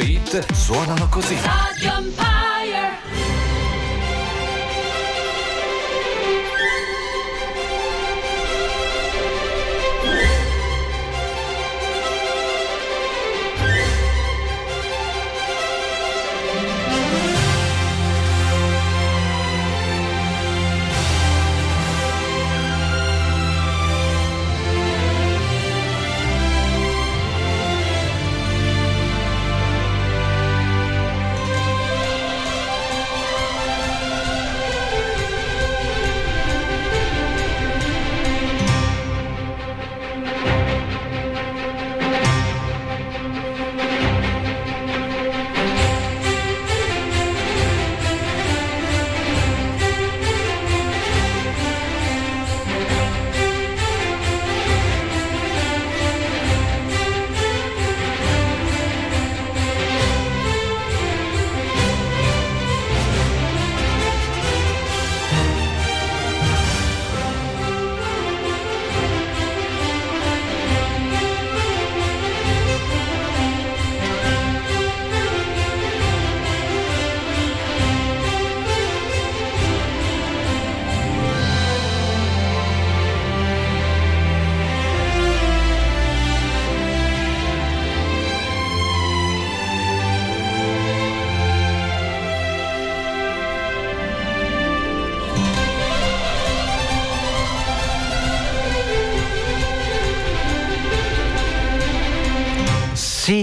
nuove hit suonano così.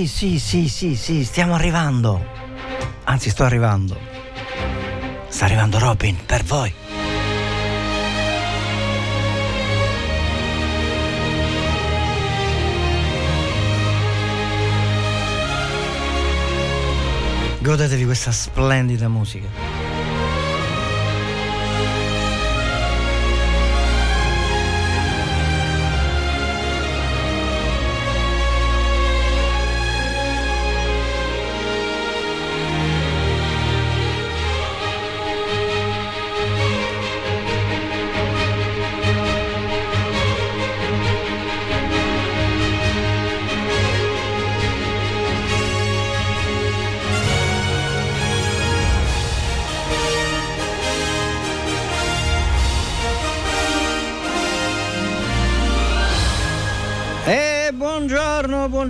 Sì, sì, sì, sì, stiamo arrivando. Anzi, sto arrivando. Sta arrivando Robin per voi. Godetevi questa splendida musica.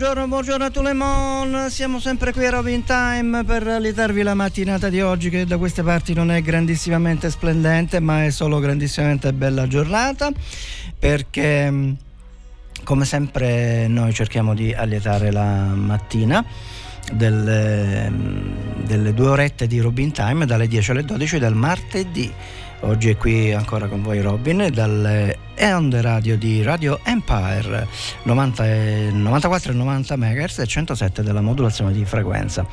Buongiorno, buongiorno, a Tulemon. Siamo sempre qui a Robin Time per lietarvi la mattinata di oggi che da queste parti non è grandissimamente splendente, ma è solo grandissimamente bella giornata perché mh, come sempre noi cerchiamo di allietare la mattina delle, mh, delle due orette di Robin Time dalle 10 alle 12 del martedì. Oggi è qui ancora con voi Robin dalle Eon Radio di Radio Empire 90 e- 94 e 90 MHz e 107 della modulazione di frequenza.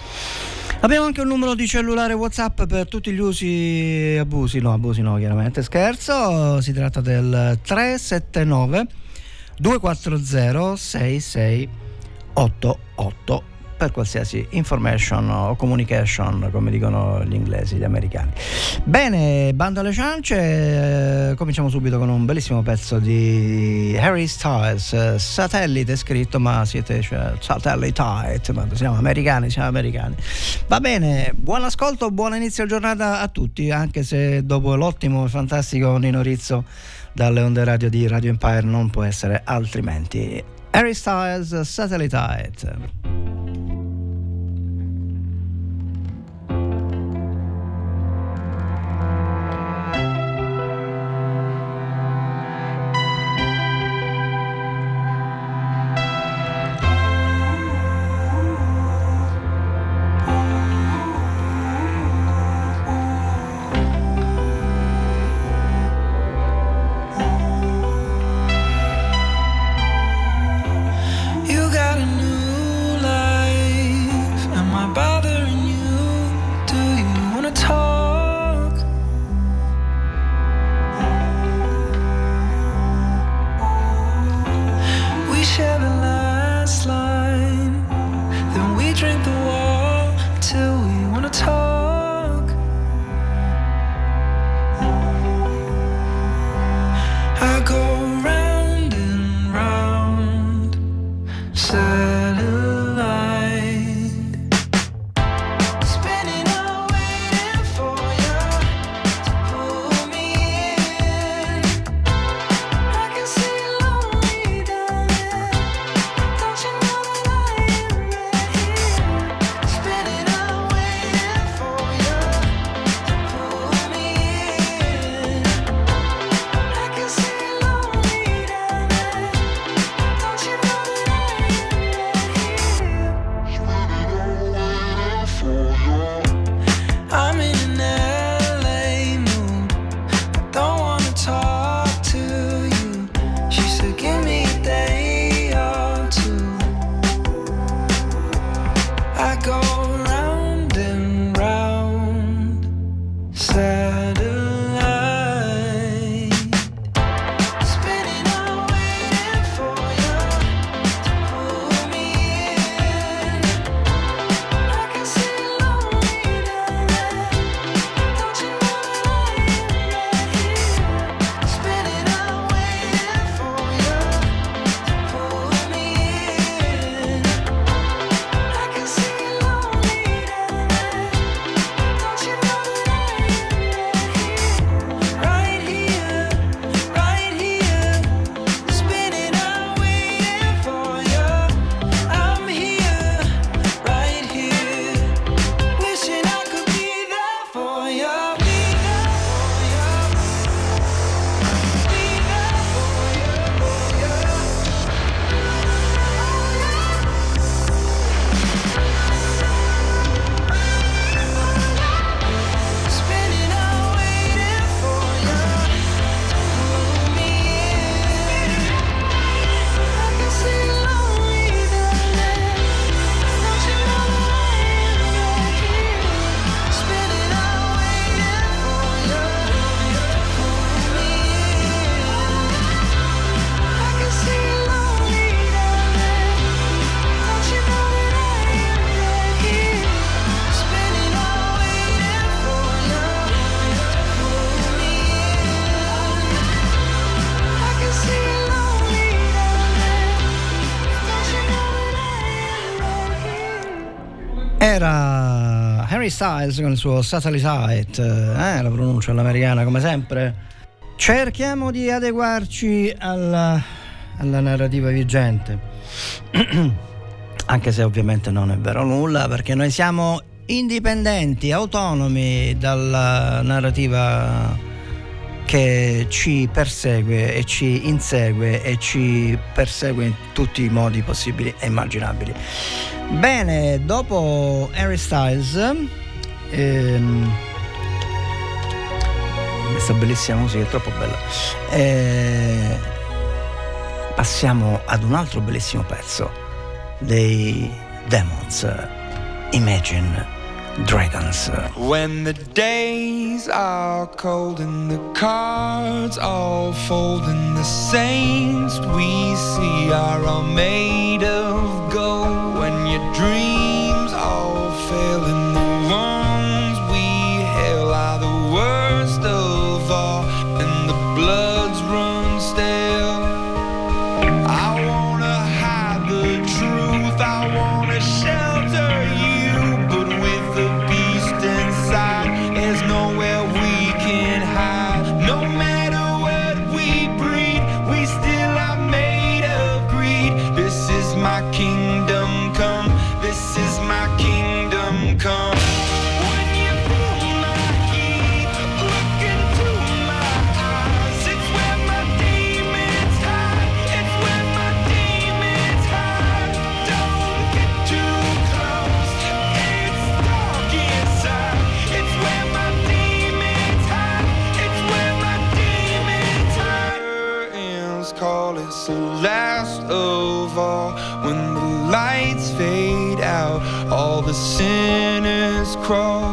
Abbiamo anche un numero di cellulare WhatsApp per tutti gli usi e abusi, no abusi no chiaramente, scherzo, si tratta del 379 240 6688 per qualsiasi information o communication, come dicono gli inglesi, gli americani. Bene, bando alle ciance, eh, cominciamo subito con un bellissimo pezzo di Harry Styles, eh, satellite scritto, ma siete cioè, satellite, ma siamo americani, siamo americani. Va bene, buon ascolto, buon inizio giornata a tutti, anche se dopo l'ottimo e fantastico Nino Rizzo dalle onde radio di Radio Empire non può essere altrimenti. Harry Styles, Satellite. Harry Styles con il suo Satellite, eh, la pronuncia all'americana come sempre. Cerchiamo di adeguarci alla, alla narrativa vigente, anche se ovviamente non è vero nulla, perché noi siamo indipendenti, autonomi dalla narrativa che ci persegue e ci insegue e ci persegue in tutti i modi possibili e immaginabili. Bene, dopo Harry Styles, ehm, questa bellissima musica è troppo bella. Eh, passiamo ad un altro bellissimo pezzo dei Demons, Imagine Dragons. Uh, when the days are cold and the cards all fold and the saints we see are all made of gold. When you dreams across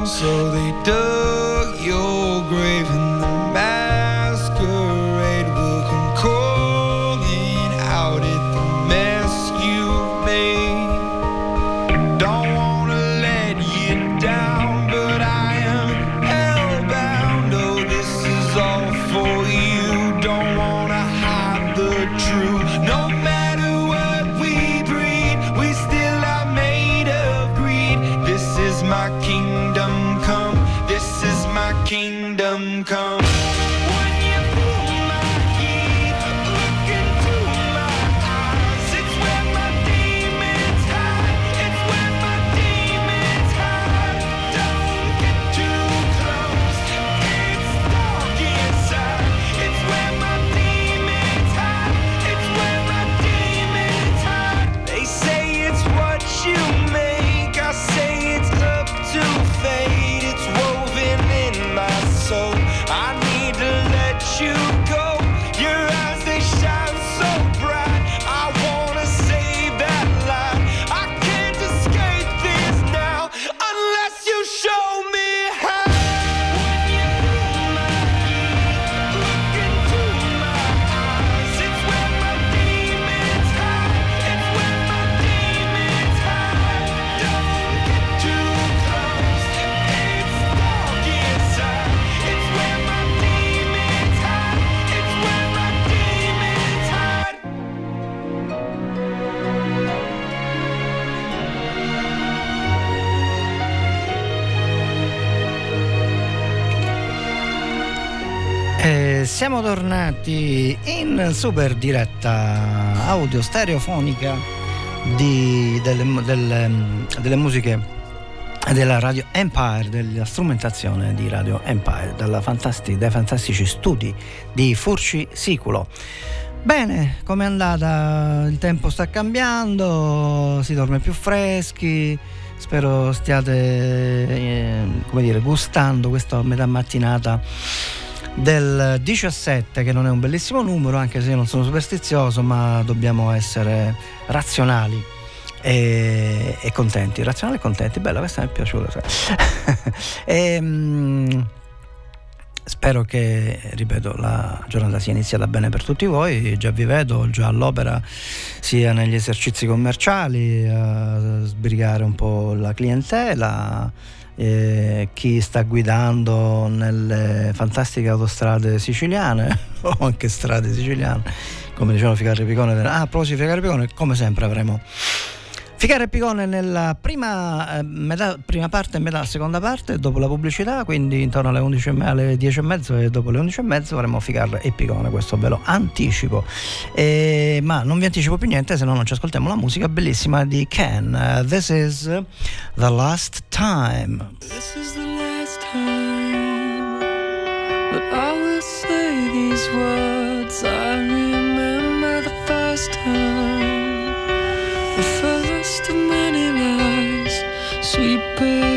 siamo tornati in super diretta audio stereofonica di- delle, delle- delle musiche della Radio Empire, della strumentazione di Radio Empire, dalla fantasti- dai fantastici studi di Furci Siculo. Bene, com'è andata? Il tempo sta cambiando, si dorme più freschi. Spero stiate eh, come dire, gustando questa metà mattinata del 17, che non è un bellissimo numero, anche se io non sono superstizioso, ma dobbiamo essere razionali e, e contenti. Razionali e contenti, bella, questa mi è piaciuta. e, mm, spero che, ripeto, la giornata sia iniziata bene per tutti voi. Già vi vedo, già all'opera, sia negli esercizi commerciali, a sbrigare un po' la clientela. Eh, chi sta guidando nelle fantastiche autostrade siciliane o anche strade siciliane come dicevano Ficarri Picone ah a proposito di Ficarri Picone come sempre avremo Figare Picone nella prima, eh, metà, prima parte e metà seconda parte, dopo la pubblicità, quindi intorno alle, 11, alle 10 e mezzo e dopo le 11 e mezzo avremo Figar e Picone, questo ve lo anticipo. E, ma non vi anticipo più niente se no non ci ascoltiamo la musica bellissima di Ken. Uh, this is the last time. This is the last time that I will say these words. open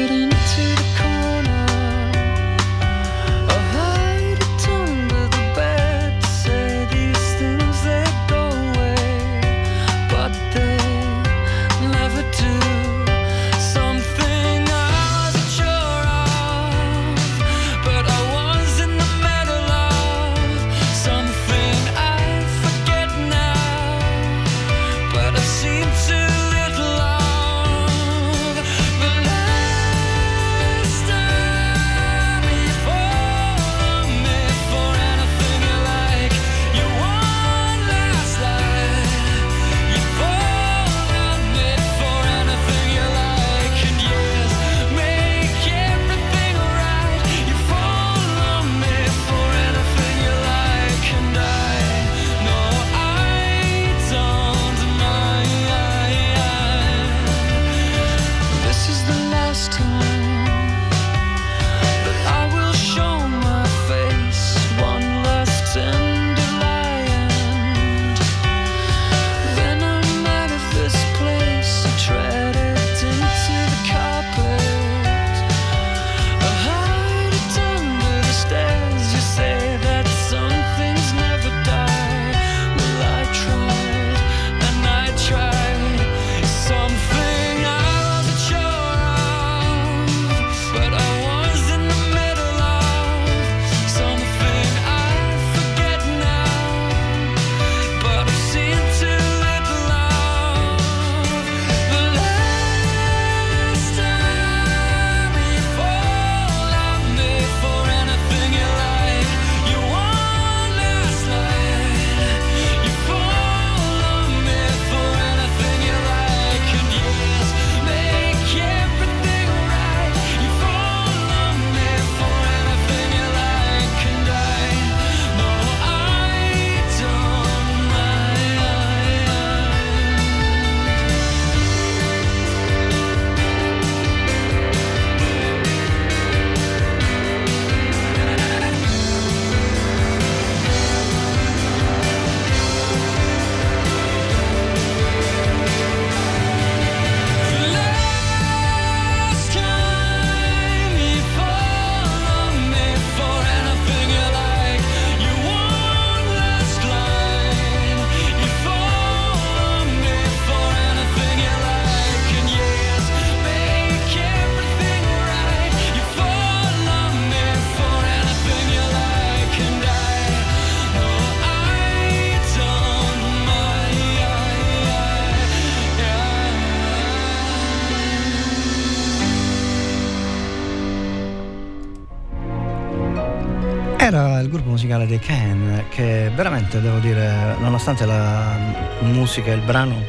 musicale dei Ken che veramente devo dire nonostante la musica e il brano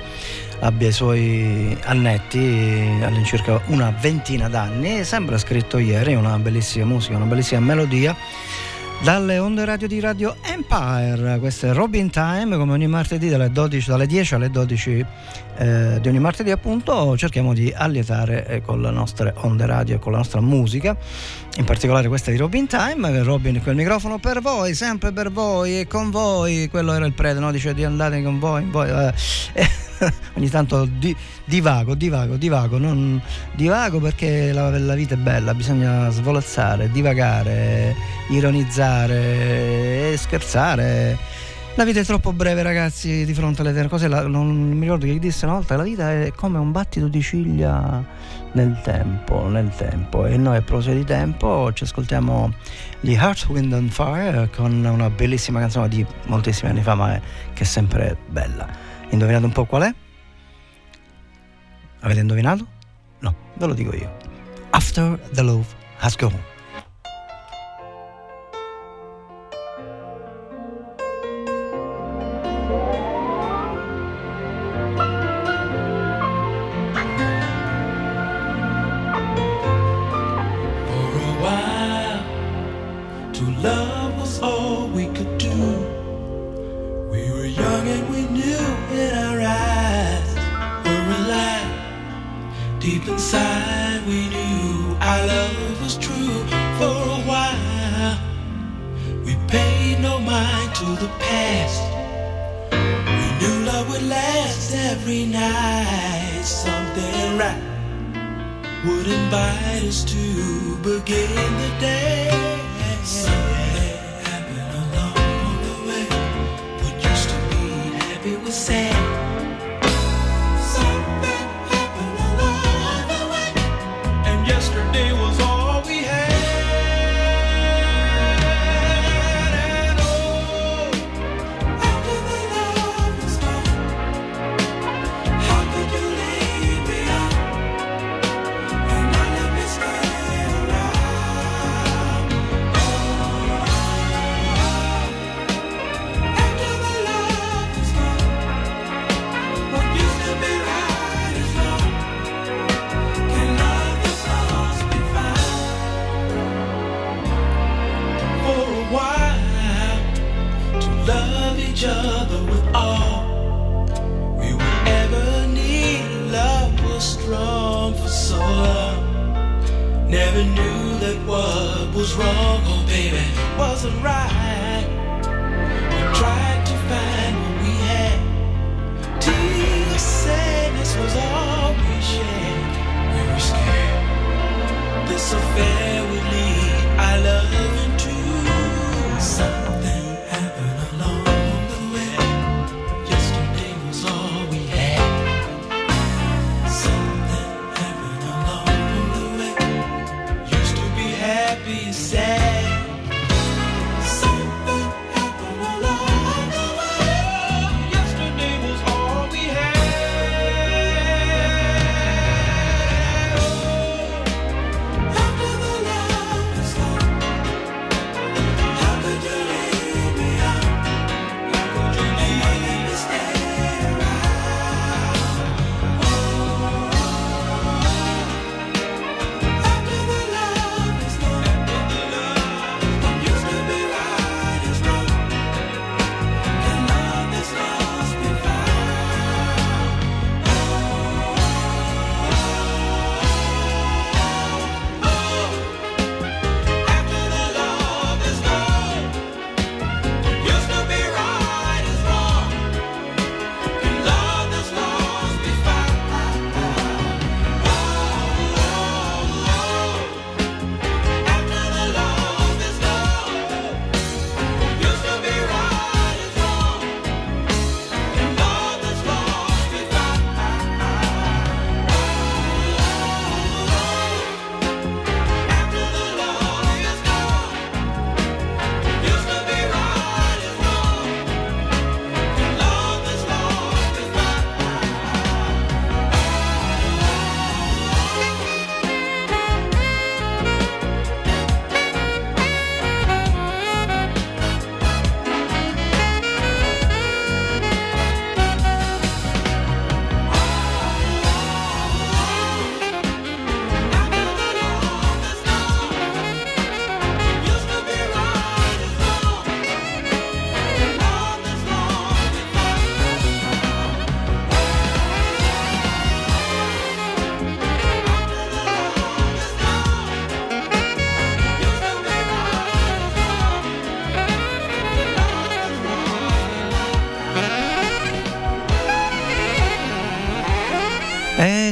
abbia i suoi annetti all'incirca una ventina d'anni sembra scritto ieri una bellissima musica una bellissima melodia dalle onde radio di Radio Empire. Questo è Robin Time, come ogni martedì dalle, 12, dalle 10 alle 12 eh, di ogni martedì appunto cerchiamo di allietare eh, con le nostre onde radio e con la nostra musica, in particolare questa di Robin Time, Robin quel microfono per voi, sempre per voi e con voi, quello era il prete, no? dice di andare con voi, voi eh. ogni tanto di, divago, divago, divago, non divago perché la, la, vita è bella, bisogna svolazzare, divagare, ironizzare e scherzare. La vita è troppo breve, ragazzi, di fronte alle altre cose. La, non, mi ricordo chi disse una volta: la vita è come un battito di ciglia nel tempo, nel tempo. E noi, a proposito di tempo, ci ascoltiamo gli Heart, Wind and Fire con una bellissima canzone di moltissimi anni fa, ma è, che è sempre bella. Indovinate un po' qual è? Avete indovinato? No, ve lo dico io. After the Love Has Gone.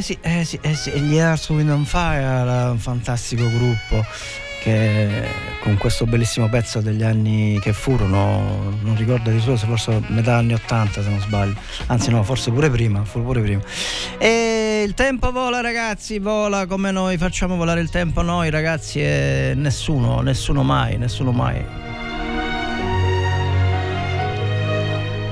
sì, eh sì, eh sì, gli Earth, Wind on Fire, un fantastico gruppo che con questo bellissimo pezzo degli anni che furono, non ricordo di solo, forse metà anni 80 se non sbaglio, anzi no, forse pure prima, pure prima. E il tempo vola ragazzi, vola come noi, facciamo volare il tempo noi ragazzi e nessuno, nessuno mai, nessuno mai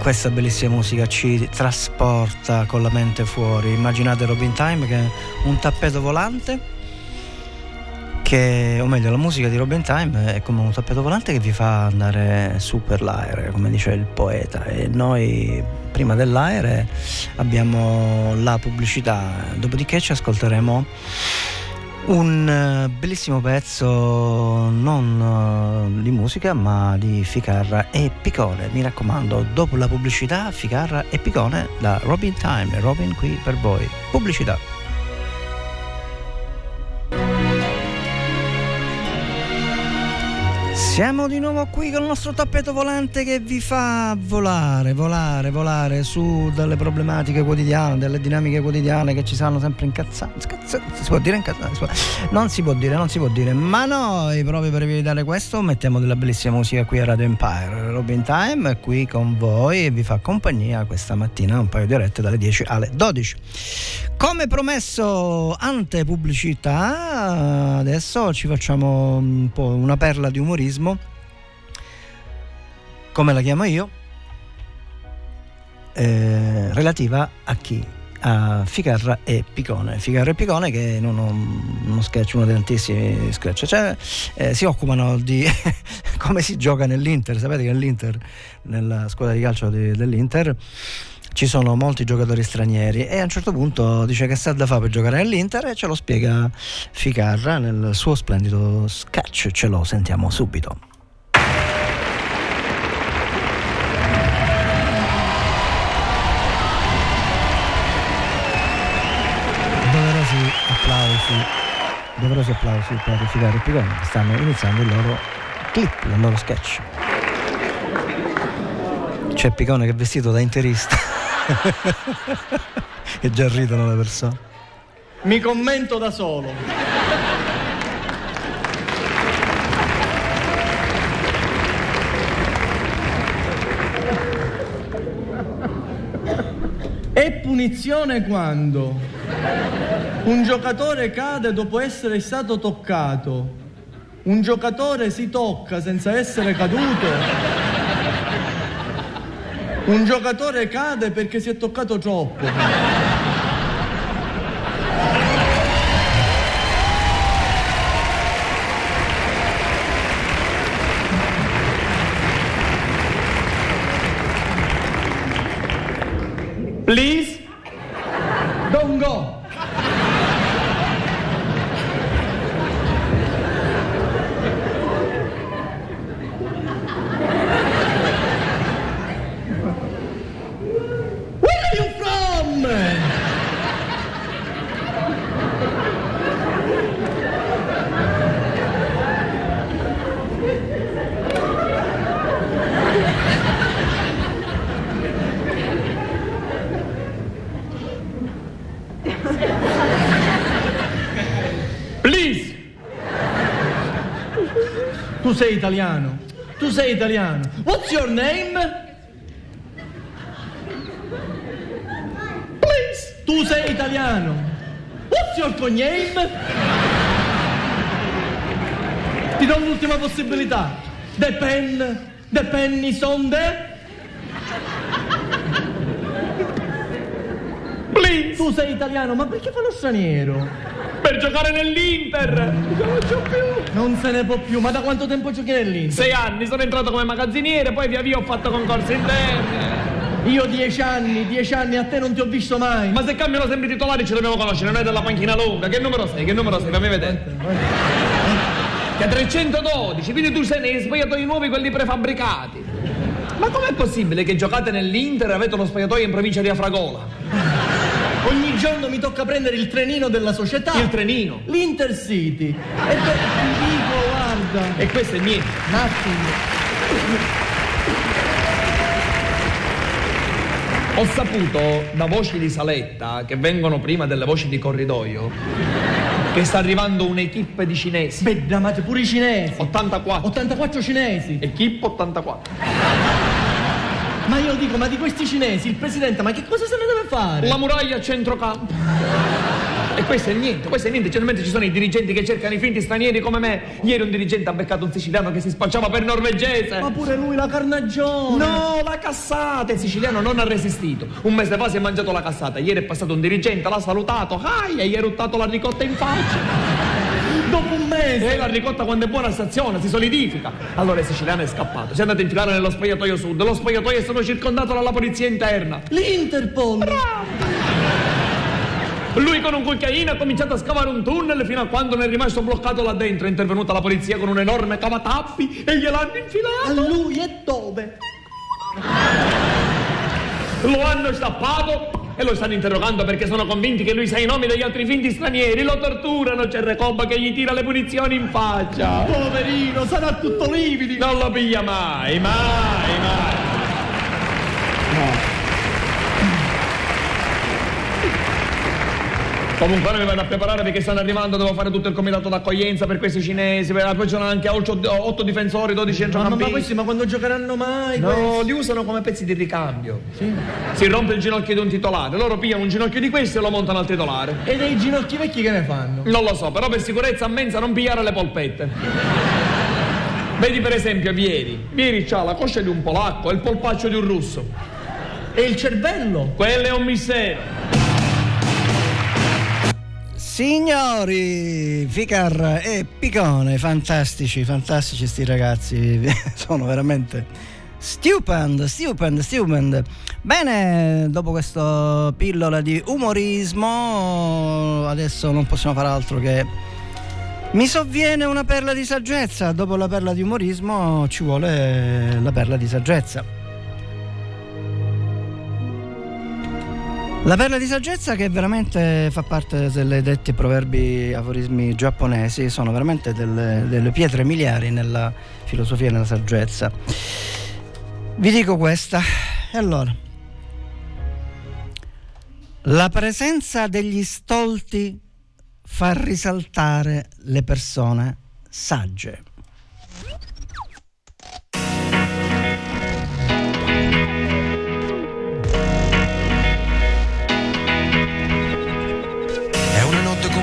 questa bellissima musica ci trasporta con la mente fuori. Immaginate Robin Time che è un tappeto volante che, o meglio, la musica di Robin Time è come un tappeto volante che vi fa andare su per l'aereo, come dice il poeta. E noi prima dell'aereo abbiamo la pubblicità, dopodiché ci ascolteremo un eh, bellissimo pezzo non eh, di musica ma di Ficarra e Picone, mi raccomando, dopo la pubblicità Ficarra e Picone da Robin Time, Robin qui per voi. Pubblicità. Siamo di nuovo qui con il nostro tappeto volante che vi fa volare, volare, volare su dalle problematiche quotidiane, delle dinamiche quotidiane che ci sanno sempre incazzare. Si può dire incazzare? Non si può dire, non si può dire. Ma noi, proprio per evitare questo, mettiamo della bellissima musica qui a Radio Empire. Robin Time è qui con voi e vi fa compagnia questa mattina, un paio di orette dalle 10 alle 12. Come promesso, ante pubblicità, adesso ci facciamo un po' una perla di umorismo come la chiamo io, eh, relativa a chi? A Ficarra e Picone. Ficarra e Picone che non ho uno sketch, uno dei tantissimi sketch, cioè, eh, si occupano di come si gioca nell'Inter. Sapete che nell'Inter, nella squadra di calcio di, dell'Inter, ci sono molti giocatori stranieri e a un certo punto dice che sta da fare per giocare nell'Inter e ce lo spiega Ficarra nel suo splendido sketch, ce lo sentiamo subito. Doverosi applausi, doverosi applausi per Ficarra e Picone che stanno iniziando il loro clip, il loro sketch. C'è Picone che è vestito da interista. E già ridono le persone. Mi commento da solo. È punizione quando un giocatore cade dopo essere stato toccato. Un giocatore si tocca senza essere caduto. Un giocatore cade perché si è toccato troppo. Please, don't go. Where are you from? Please. Tu sei italiano. Tu sei italiano. What's your name? Please. Tu sei italiano. What's your cogname? Ti do un'ultima possibilità. The pen, the penny on the... Please. Tu sei italiano, ma perché fa lo straniero? Giocare nell'Inter! Non se ne può più, ma da quanto tempo giochi nell'Inter? Sei anni, sono entrato come magazziniere, poi via via ho fatto concorsi interni. Io dieci anni, dieci anni, a te non ti ho visto mai. Ma se cambiano sempre i titolari ci dobbiamo conoscere, noi della panchina lunga. Che numero sei? Che numero sei? Fammi vedere. Che 312, quindi tu sei nei spogliatoi nuovi, quelli prefabbricati. Ma com'è possibile che giocate nell'Inter e avete lo spogliatoio in provincia di Afragola? Ogni giorno mi tocca prendere il trenino della società. Il trenino. L'Intercity. E te, ti dico, guarda. E questo è niente. Un attimo. Ho saputo da voci di saletta, che vengono prima delle voci di corridoio, che sta arrivando un'equipe di cinesi. Beh, damate pure i cinesi. 84. 84 cinesi. Equipe 84. Ma io dico, ma di questi cinesi, il presidente, ma che cosa se ne deve fare? La muraglia a centrocampo. E questo è niente, questo è niente. Generalmente ci sono i dirigenti che cercano i finti stranieri come me. Ieri un dirigente ha beccato un siciliano che si spacciava per norvegese. Ma pure lui, la carnagione. No, la cassata! Il siciliano non ha resistito. Un mese fa si è mangiato la cassata. Ieri è passato un dirigente, l'ha salutato. Ai, e gli è ruttato la ricotta in faccia. Un mese. E la ricotta quando è buona stazione, si solidifica. Allora il siciliano è scappato. Si è andato a infilare nello spogliatoio sud. Lo spogliatoio è stato circondato dalla polizia interna. L'Interpol. Lui con un cucchiaino ha cominciato a scavare un tunnel fino a quando non è rimasto bloccato là dentro. È intervenuta la polizia con un enorme cavatappi e gliel'hanno A infilato. lui e dove? Lo hanno stappato e lo stanno interrogando perché sono convinti che lui sa i nomi degli altri finti stranieri, lo torturano, c'è Recobba che gli tira le punizioni in faccia. Poverino, sarà tutto lividi. Non lo piglia mai, mai, mai. Comunque ora mi vado a preparare perché stanno arrivando, devo fare tutto il comitato d'accoglienza per questi cinesi, per- poi ci sono anche 8, difensori, 12 Ma, ma, ma centrocampisti. questi, ma quando giocheranno mai? No, questi? li usano come pezzi di ricambio. Si rompe il ginocchio di un titolare, loro pigliano un ginocchio di questo e lo montano al titolare. E dei ginocchi vecchi che ne fanno? Non lo so, però per sicurezza a mensa non pigliare le polpette. Vedi per esempio Vieri. Vieri ha la coscia di un polacco e il polpaccio di un russo. E il cervello? Quello è un mistero. Signori, Ficar e Picone, fantastici, fantastici sti ragazzi, sono veramente stupend, stupend, stupend. Bene, dopo questa pillola di umorismo, adesso non possiamo fare altro che... Mi sovviene una perla di saggezza, dopo la perla di umorismo ci vuole la perla di saggezza. La perla di saggezza che veramente fa parte delle detti proverbi aforismi giapponesi, sono veramente delle, delle pietre miliari nella filosofia e nella saggezza. Vi dico questa, e allora. La presenza degli stolti fa risaltare le persone sagge.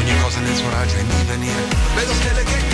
ogni cosa nel suo raggio è in divenire. Vedo stelle che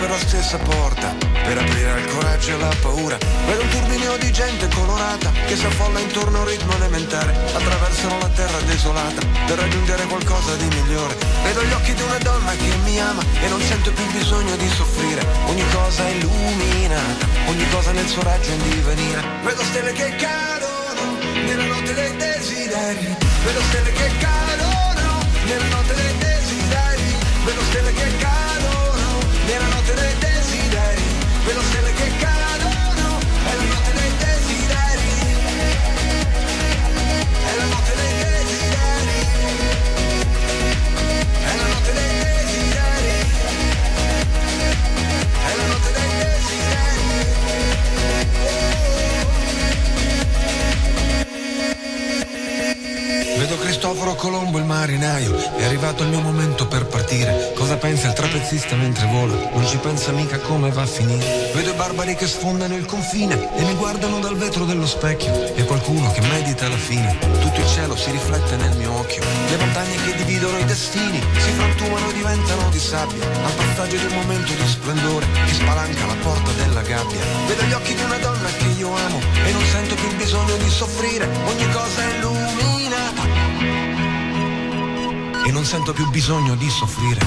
per la stessa porta, per aprire al coraggio e alla paura. Vedo un turbinio di gente colorata che si affolla intorno a un ritmo elementare. Attraversano la terra desolata per raggiungere qualcosa di migliore. Vedo gli occhi di una donna che mi ama e non sento più bisogno di soffrire. Ogni cosa è illuminata, ogni cosa nel suo raggio in divenire. Vedo stelle che cadono nella notte dei desideri. Vedo stelle che cadono nella notte dei desideri. Vedo stelle che cadono Cristoforo Colombo il marinaio, è arrivato il mio momento per partire. Cosa pensa il trapezzista mentre vola? Non ci pensa mica come va a finire. Vedo i barbari che sfondano il confine e mi guardano dal vetro dello specchio. E qualcuno che medita la fine. Tutto il cielo si riflette nel mio occhio. Le montagne che dividono i destini si frantumano, diventano di sabbia. Al passaggio di un momento di splendore che spalanca la porta della gabbia. Vedo gli occhi di una donna che io amo e non sento più il bisogno di soffrire. Ogni cosa è illuminata e non sento più bisogno di soffrire.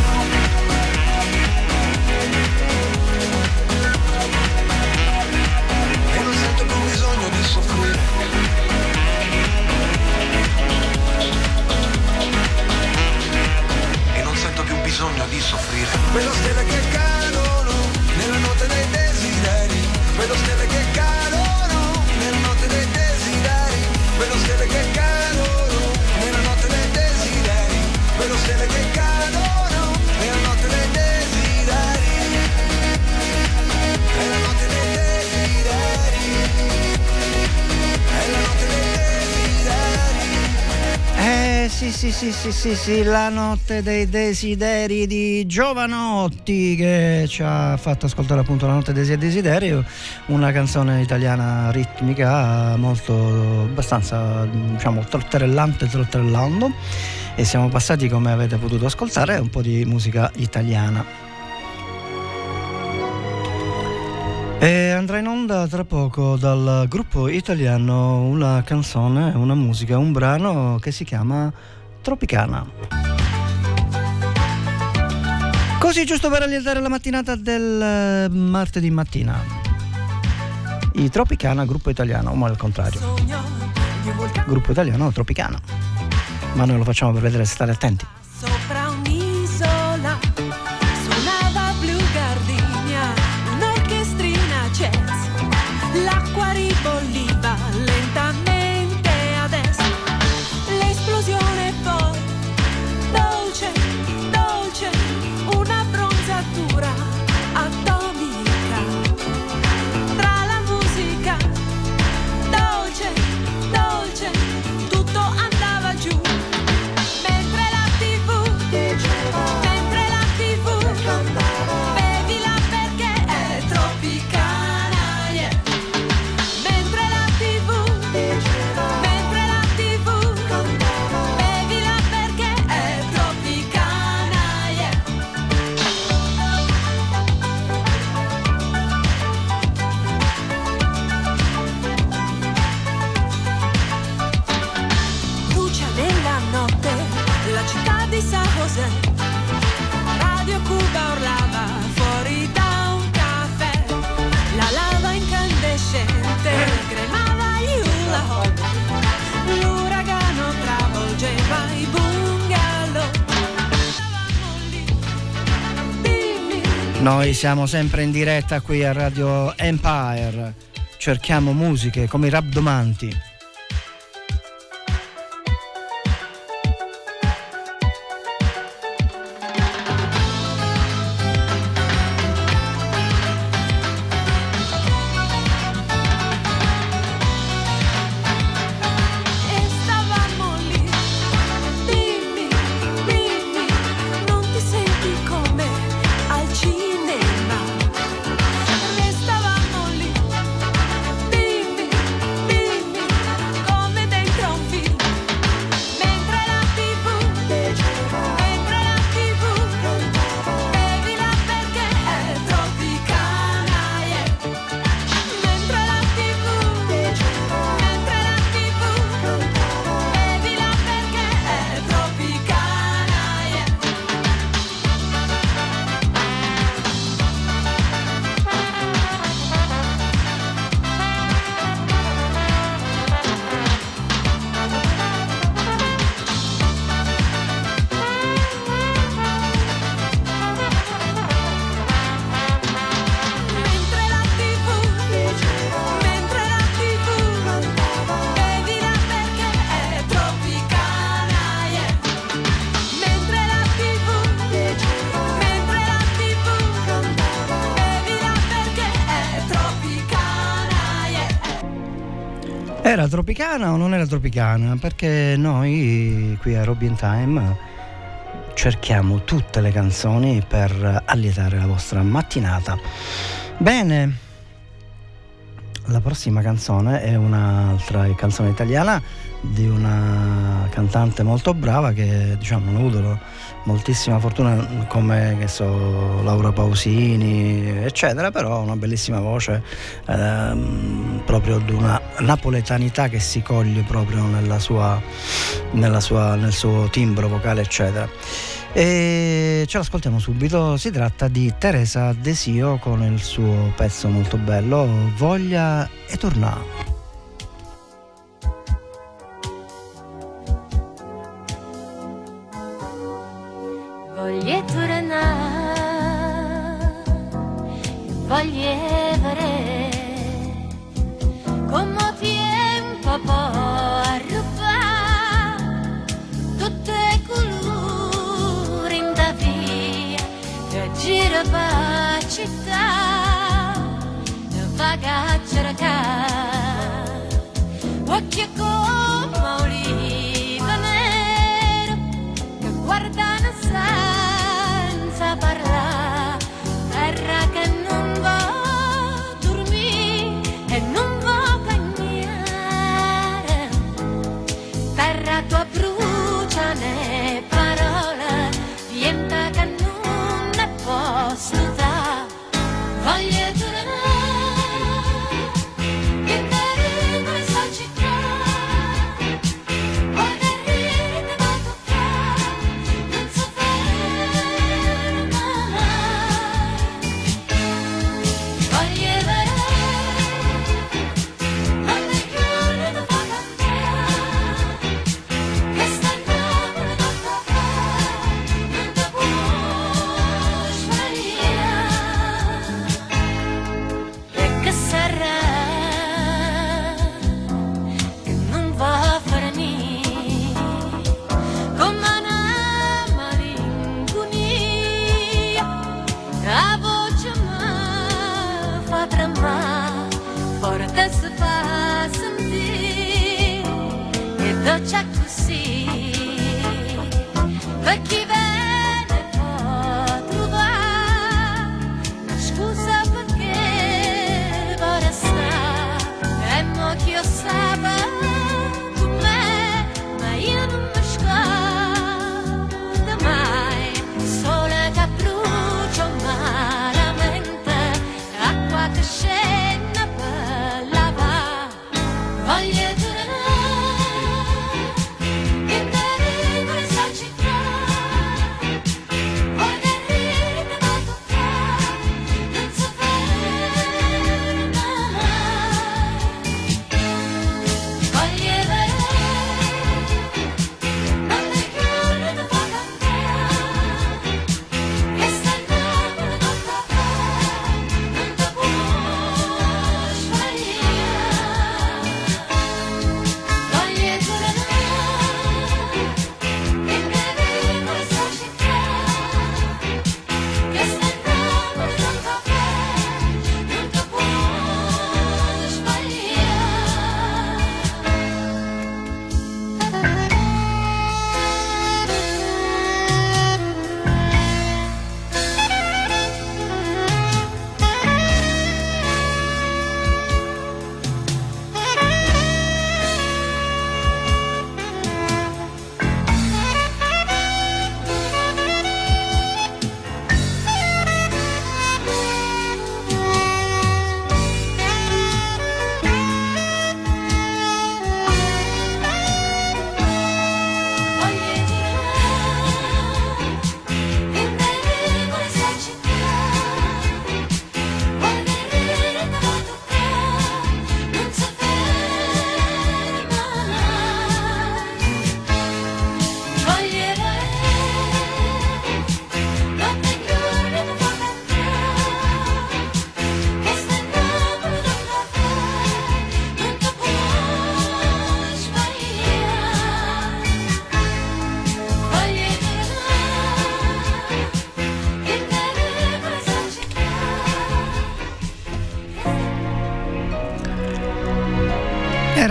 Vedo stelle che cadono nella notte dei desideri. Vedo stelle che cadono nella notte dei desideri. Vedo stelle che cadono stelle che cadono è la notte dei desideri. È la notte dei desideri. È la notte dei desideri. Eh sì sì sì sì sì la notte dei desideri di Giovanotti che ci ha fatto ascoltare appunto la notte dei desideri una canzone italiana ritmica molto abbastanza diciamo trotterellante trotterellando e siamo passati come avete potuto ascoltare un po' di musica italiana. E andrà in onda tra poco dal gruppo italiano una canzone, una musica, un brano che si chiama Tropicana. Così giusto per allietare la mattinata del eh, martedì mattina. I Tropicana, gruppo italiano, o al contrario. Gruppo italiano, Tropicana. Ma noi lo facciamo per vedere se state attenti. Siamo sempre in diretta qui a Radio Empire. Cerchiamo musiche come i rabdomanti. Tropicana o non era tropicana? Perché noi qui a Robin Time cerchiamo tutte le canzoni per allietare la vostra mattinata. Bene, la prossima canzone è un'altra canzone italiana di una cantante molto brava che diciamo non ha avuto moltissima fortuna come che so Laura Pausini eccetera però una bellissima voce ehm, proprio di una napoletanità che si coglie proprio nella sua, nella sua, nel suo timbro vocale eccetera. E ce l'ascoltiamo subito. Si tratta di Teresa Desio con il suo pezzo molto bello Voglia e torna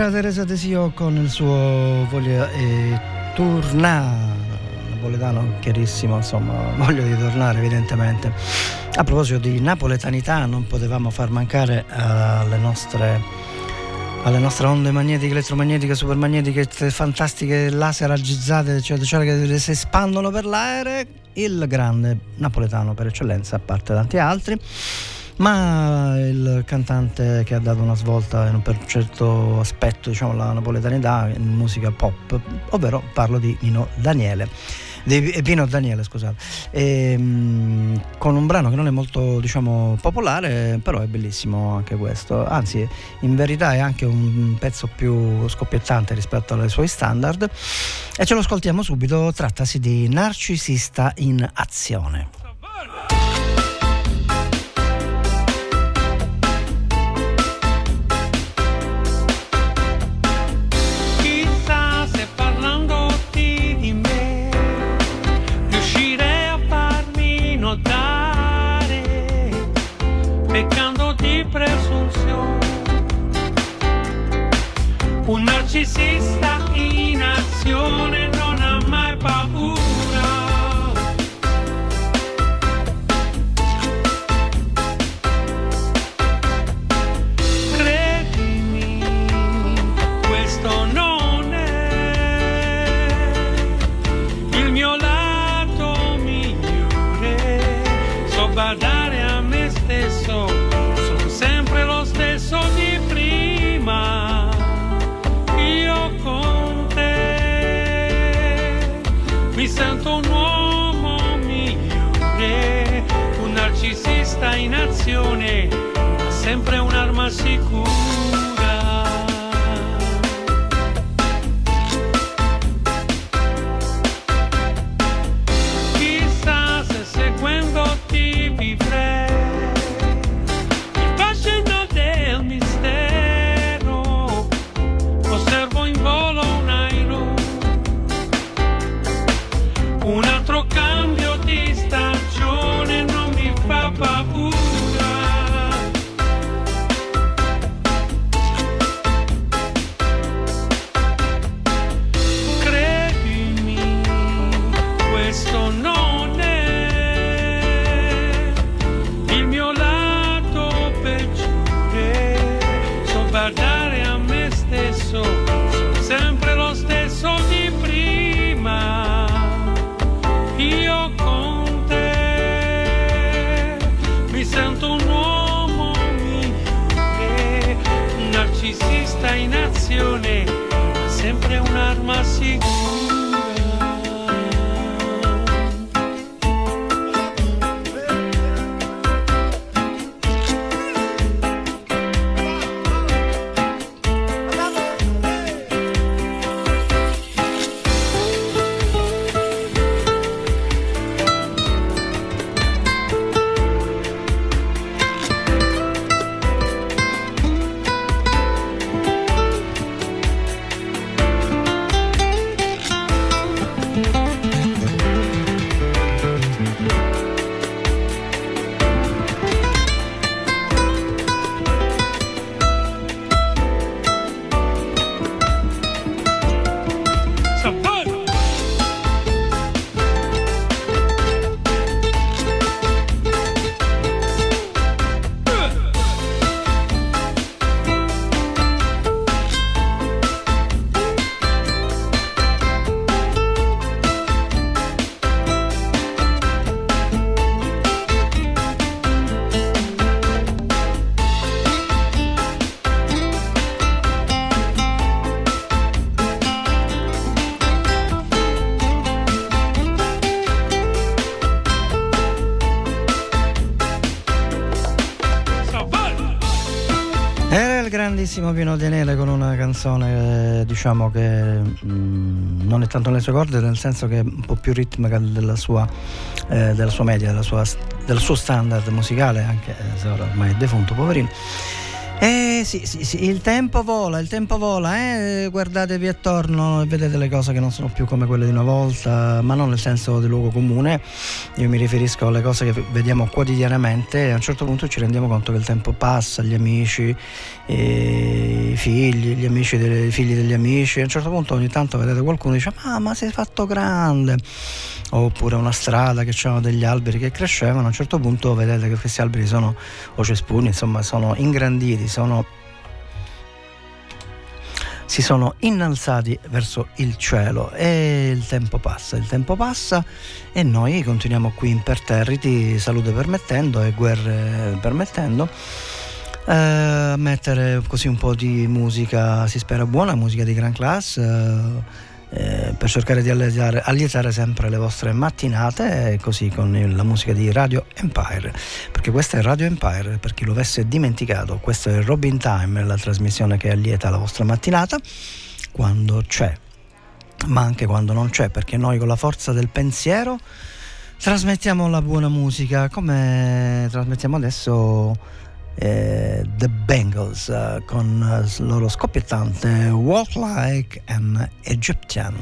Era Teresa Desio con il suo Voglia e Torna, napoletano chiarissimo, insomma, voglio di tornare evidentemente. A proposito di napoletanità, non potevamo far mancare eh, alle nostre alle nostre onde magnetiche, elettromagnetiche, supermagnetiche, fantastiche laser aggizzate, eccetera, eccetera, che si espandono per l'aereo, il grande napoletano per eccellenza, a parte tanti altri ma il cantante che ha dato una svolta per un certo aspetto diciamo la napoletanità in musica pop ovvero parlo di Nino Daniele. Di Pino Daniele scusate. Ehm, con un brano che non è molto diciamo popolare però è bellissimo anche questo. Anzi in verità è anche un pezzo più scoppiettante rispetto ai suoi standard. E ce lo ascoltiamo subito trattasi di Narcisista in azione Un ma sempre un'arma sicura. Grandissimo Pino Tenere con una canzone eh, diciamo che mm, non è tanto nelle sue corde nel senso che è un po' più ritmica della sua, eh, della sua media, della sua- del suo standard musicale anche se ormai è defunto poverino eh sì, sì, sì, il tempo vola, il tempo vola, eh? guardatevi attorno e vedete le cose che non sono più come quelle di una volta, ma non nel senso di luogo comune, io mi riferisco alle cose che vediamo quotidianamente e a un certo punto ci rendiamo conto che il tempo passa, gli amici, i figli, gli amici dei i figli degli amici, a un certo punto ogni tanto vedete qualcuno e dice ma, ma sei fatto grande, oppure una strada che c'erano degli alberi che crescevano, a un certo punto vedete che questi alberi sono o cespugli, insomma sono ingranditi, sono si sono innalzati verso il cielo. E il tempo passa, il tempo passa e noi continuiamo qui imperterriti, salute permettendo e guerre permettendo, eh, mettere così un po' di musica, si spera buona, musica di gran classe. eh, eh, per cercare di allietare, allietare sempre le vostre mattinate, eh, così con la musica di Radio Empire, perché questa è Radio Empire, per chi lo avesse dimenticato, questo è Robin Time, la trasmissione che allieta la vostra mattinata quando c'è, ma anche quando non c'è, perché noi con la forza del pensiero trasmettiamo la buona musica, come trasmettiamo adesso eh, The Bengals eh, con eh, il loro scoppiettante Walk Like an Egyptian.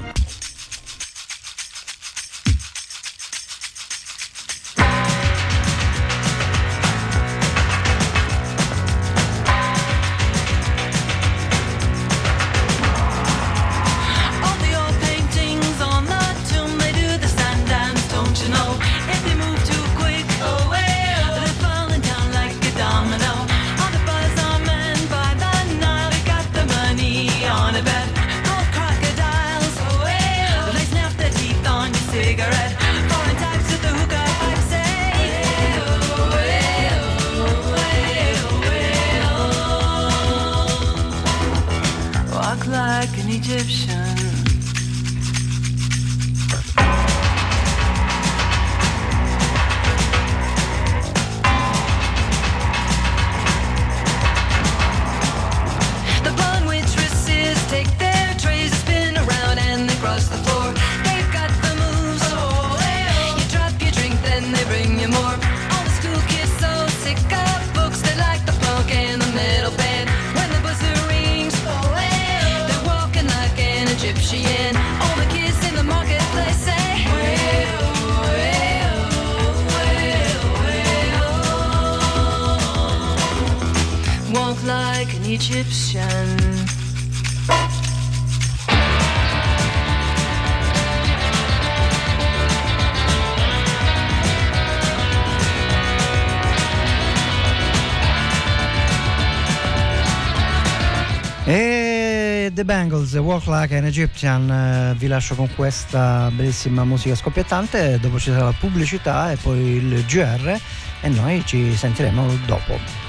Walk Like an Egyptian, eh, vi lascio con questa bellissima musica scoppiettante, dopo ci sarà la pubblicità e poi il GR e noi ci sentiremo dopo.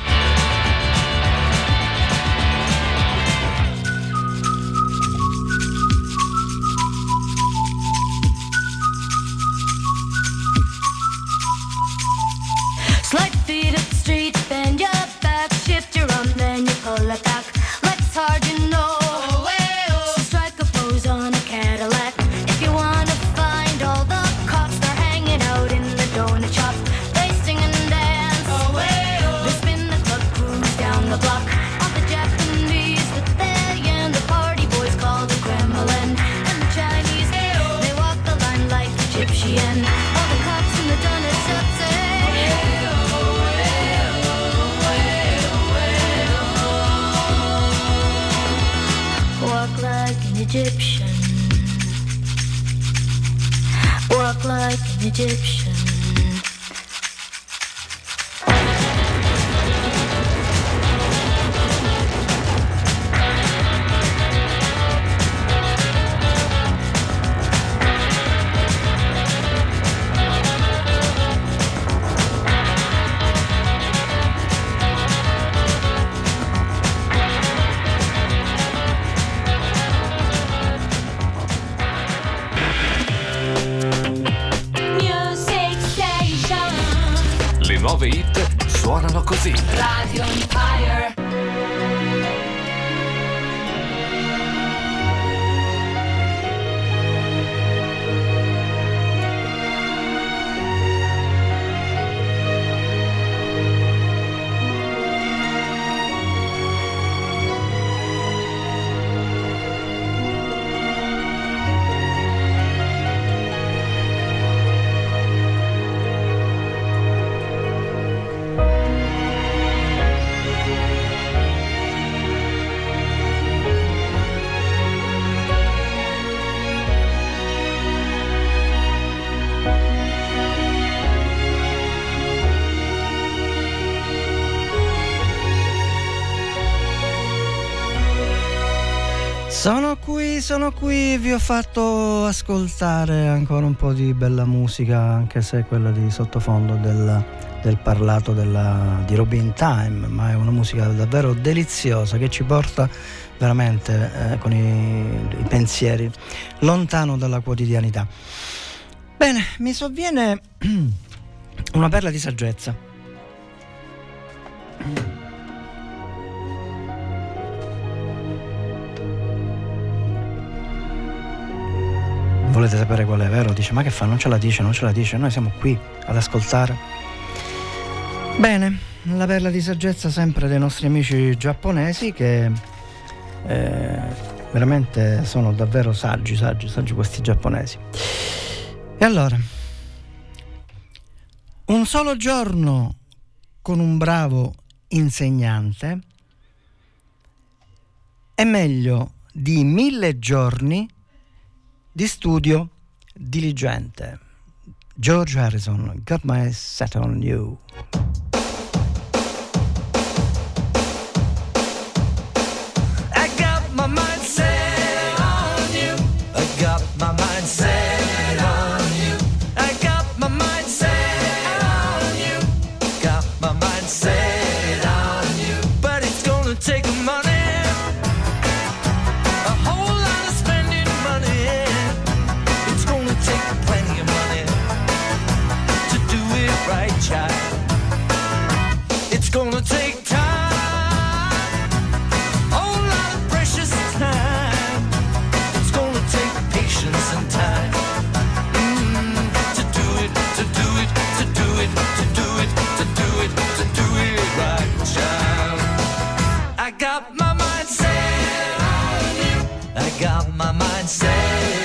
Sono qui, vi ho fatto ascoltare ancora un po' di bella musica, anche se quella di sottofondo del, del parlato della- di Robin Time, ma è una musica davvero deliziosa che ci porta veramente eh, con i, i pensieri lontano dalla quotidianità. Bene, mi sovviene una perla di saggezza. Volete sapere qual è, vero? Dice, ma che fa? Non ce la dice, non ce la dice. Noi siamo qui ad ascoltare. Bene, la perla di saggezza sempre dei nostri amici giapponesi che eh, veramente sono davvero saggi, saggi, saggi questi giapponesi. E allora, un solo giorno con un bravo insegnante è meglio di mille giorni di studio diligente. George Harrison, Got My Set on You. Mindset.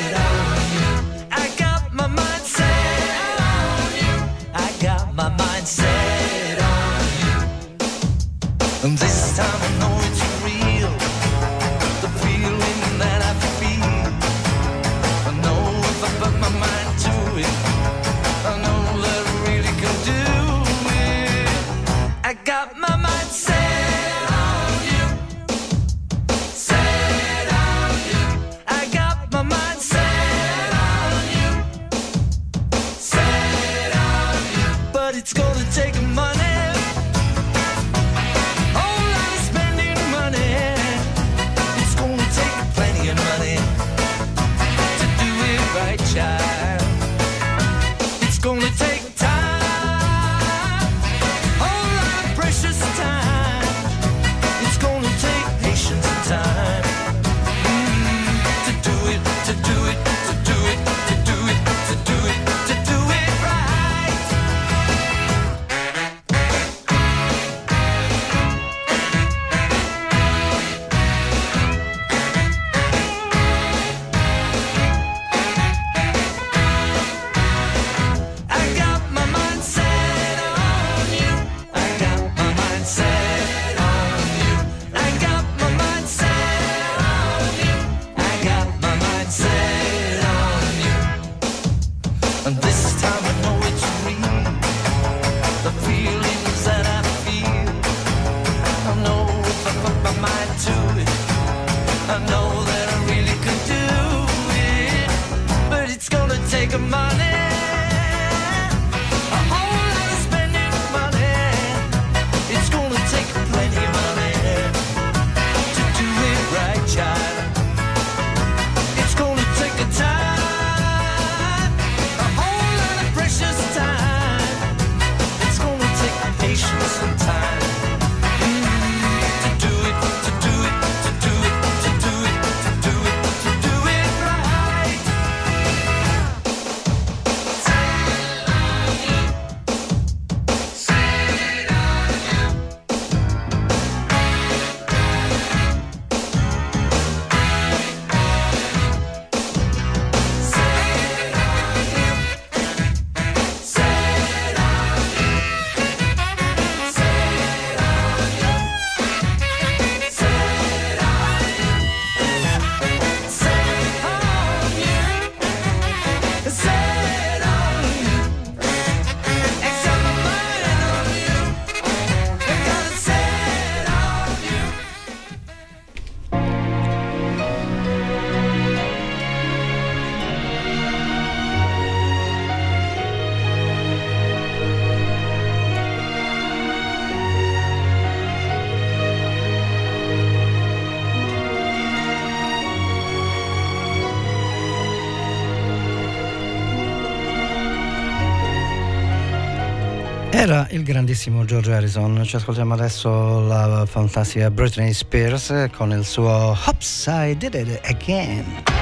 Era il grandissimo George Harrison. Ci ascoltiamo adesso la fantastica Britney Spears con il suo Hops Did It Again.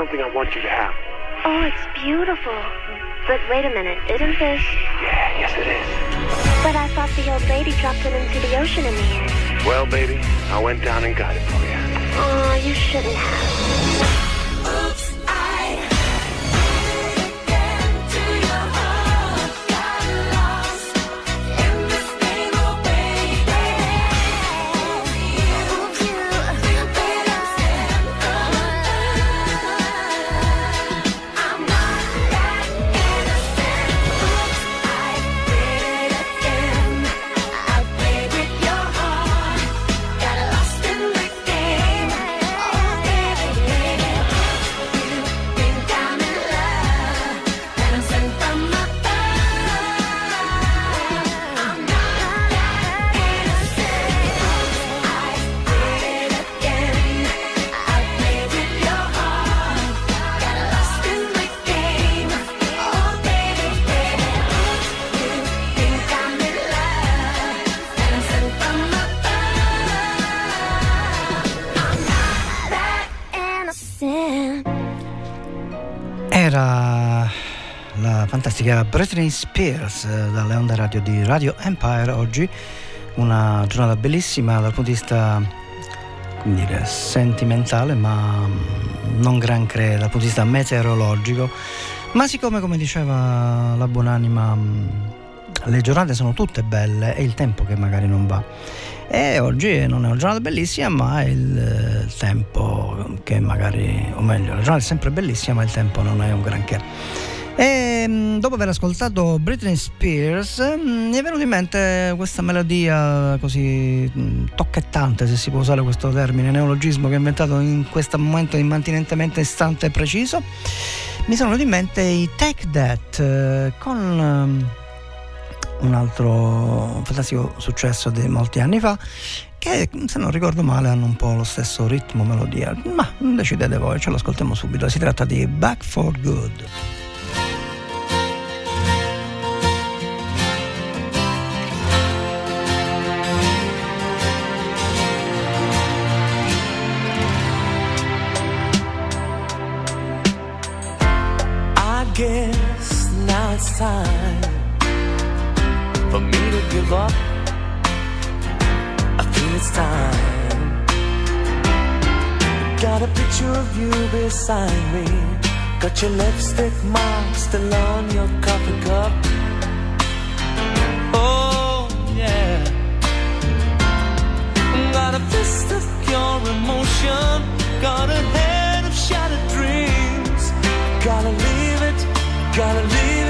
Something I want you to have. Oh, it's beautiful. But wait a minute, isn't this? Fantastica Britney Spears eh, dalle onde radio di Radio Empire oggi, una giornata bellissima dal punto di vista come dire, sentimentale ma mm, non granché dal punto di vista meteorologico, ma siccome come diceva la buonanima mm, le giornate sono tutte belle è il tempo che magari non va. E oggi non è una giornata bellissima, ma è eh, il tempo che magari, o meglio, la giornata è sempre bellissima, ma il tempo non è un granché. E mm, dopo aver ascoltato Britney Spears, mm, mi è venuta in mente questa melodia così mm, tocchettante, se si può usare questo termine, neologismo che ho inventato in questo momento immantinentemente istante e preciso. Mi sono venuti in mente i Take That eh, con un altro fantastico successo di molti anni fa che se non ricordo male hanno un po' lo stesso ritmo melodia. Ma decidete voi ce l'ascoltiamo subito. Si tratta di Back for Good time for me to give up. I feel it's time. Got a picture of you beside me. Got your lipstick mark still on your coffee cup. Oh, yeah. Got a fist of your emotion. Got a head of shattered dreams. Gotta leave it, gotta leave it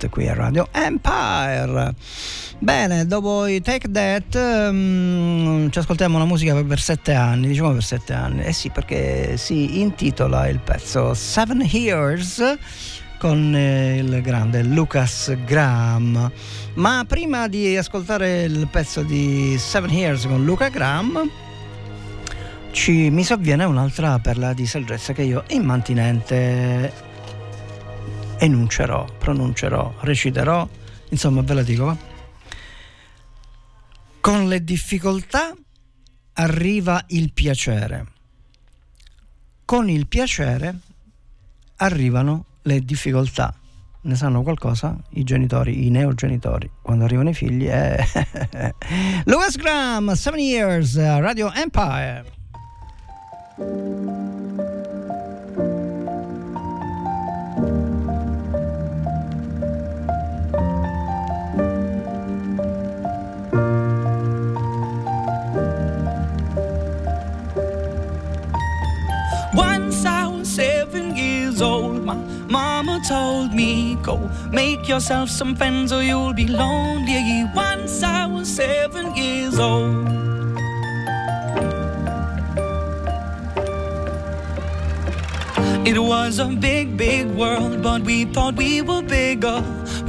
That qui a Radio Empire. Bene dopo i Take That mm, ci ascoltiamo la musica per, per sette anni diciamo per sette anni. Eh sì perché si intitola il pezzo Seven Years con eh, il grande Lucas Graham. Ma prima di ascoltare il pezzo di Seven Years con Luca Graham, ci, mi sovviene un'altra perla di saggezza che io immantinente enuncerò, pronuncerò, reciterò, insomma ve la dico. va? Con le difficoltà arriva il piacere. Con il piacere arrivano le difficoltà. Ne sanno qualcosa i genitori, i neogenitori, quando arrivano i figli? Eh. Lucas Graham, 7 Years, Radio Empire. Years old, my mama told me, Go make yourself some friends or you'll be lonely. Once I was seven years old. It was a big, big world, but we thought we were bigger.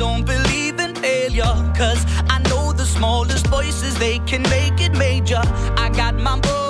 Don't believe in failure. Cause I know the smallest voices, they can make it major. I got my boys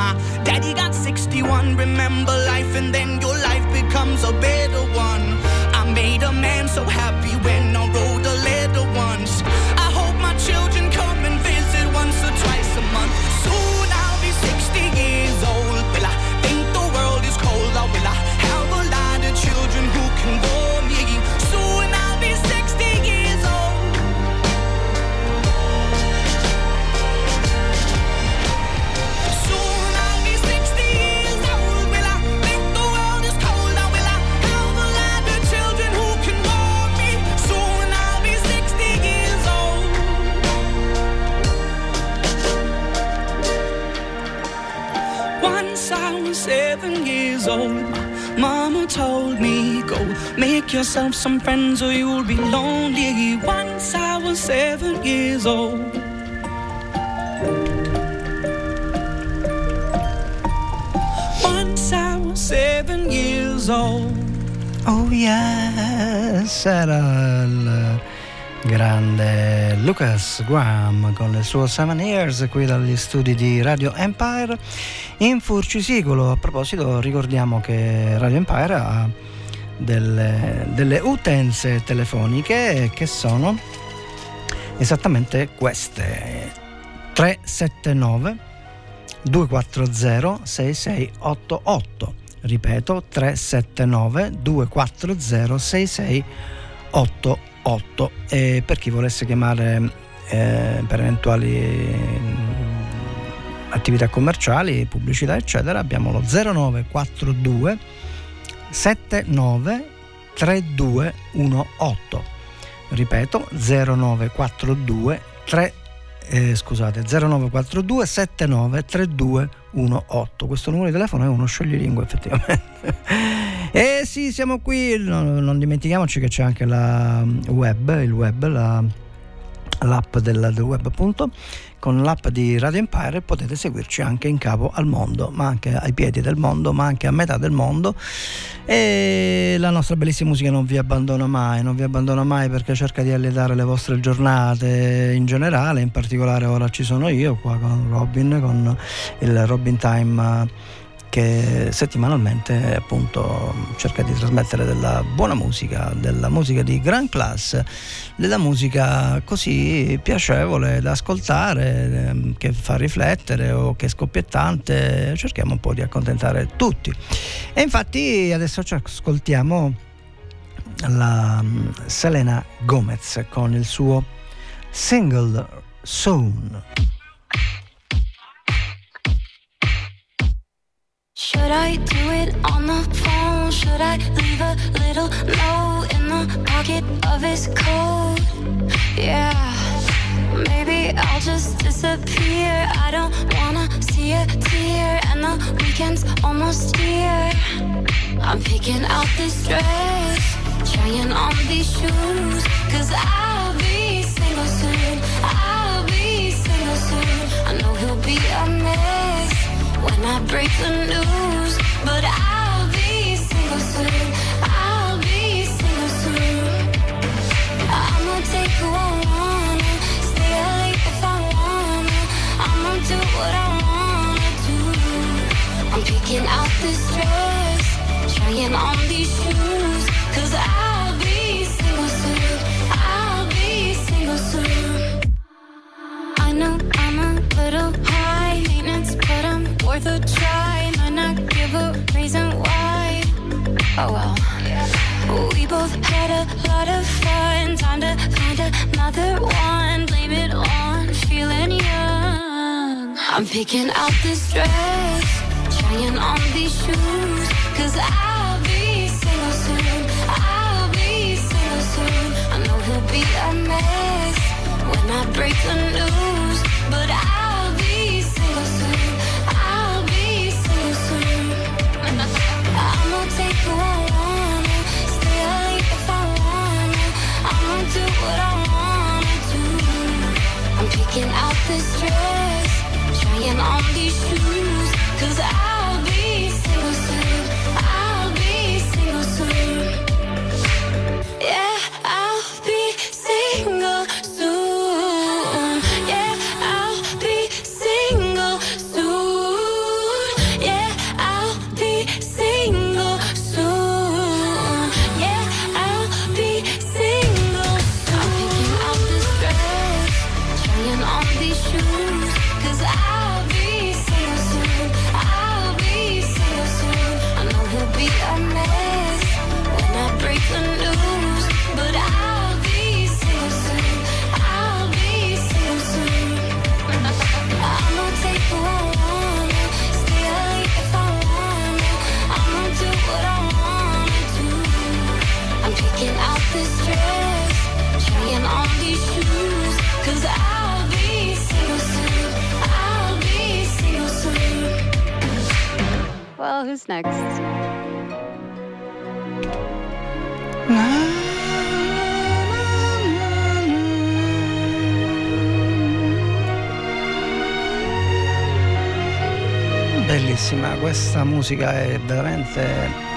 My daddy got 61. Remember life, and then your life becomes a better one. I made a man so happy when years old, mama told me, Go make yourself some friends or you'll be lonely. Once I was seven years old. Once I was seven years old. Oh yes, era il Grande Lucas Graham con il suo Seven Years qui dagli studi di Radio Empire in Furcisicolo. A proposito, ricordiamo che Radio Empire ha delle, delle utenze telefoniche che sono esattamente queste. 379 240 6688 ripeto 379 240 6688 e per chi volesse chiamare eh, per eventuali mm, attività commerciali pubblicità eccetera abbiamo lo 0942 79 3218 ripeto 0942 3 eh, scusate 0942 79 3218 questo numero di telefono è uno scioglilingua effettivamente. E sì siamo qui. No, non dimentichiamoci che c'è anche la web il web la, l'app del, del web appunto con l'app di Radio Empire potete seguirci anche in capo al mondo, ma anche ai piedi del mondo, ma anche a metà del mondo. E la nostra bellissima musica non vi abbandona mai, non vi abbandona mai perché cerca di allietare le vostre giornate in generale, in particolare ora ci sono io qua con Robin, con il Robin Time che settimanalmente appunto cerca di trasmettere della buona musica, della musica di gran classe, della musica così piacevole da ascoltare, ehm, che fa riflettere o che è scoppiettante, cerchiamo un po' di accontentare tutti. E infatti adesso ci ascoltiamo la mm, Selena Gomez con il suo single Soon. Should I do it on the phone? Should I leave a little note in the pocket of his coat? Yeah, maybe I'll just disappear. I don't wanna see a tear, and the weekend's almost here. I'm picking out this dress, trying on these shoes, cause I'll be single soon. I'll be single soon. I know he'll be a when I break the news. But I'll be single soon. I'll be single soon. I'ma take who I wanna, stay up late if I wanna. I'ma do what I wanna do. I'm picking out this dress, trying on these shoes. Cause I'll be single soon. I'll be single soon. I know I'm a little worth a try. Might not give a reason why. Oh well. We both had a lot of fun. Time to find another one. Blame it on feeling young. I'm picking out this dress, trying on these shoes. Cause I'll be single soon. I'll be single soon. I know he'll be a mess when I break the news. This dress, trying on these shoes. Cause I'll next. Bellissima, questa musica è veramente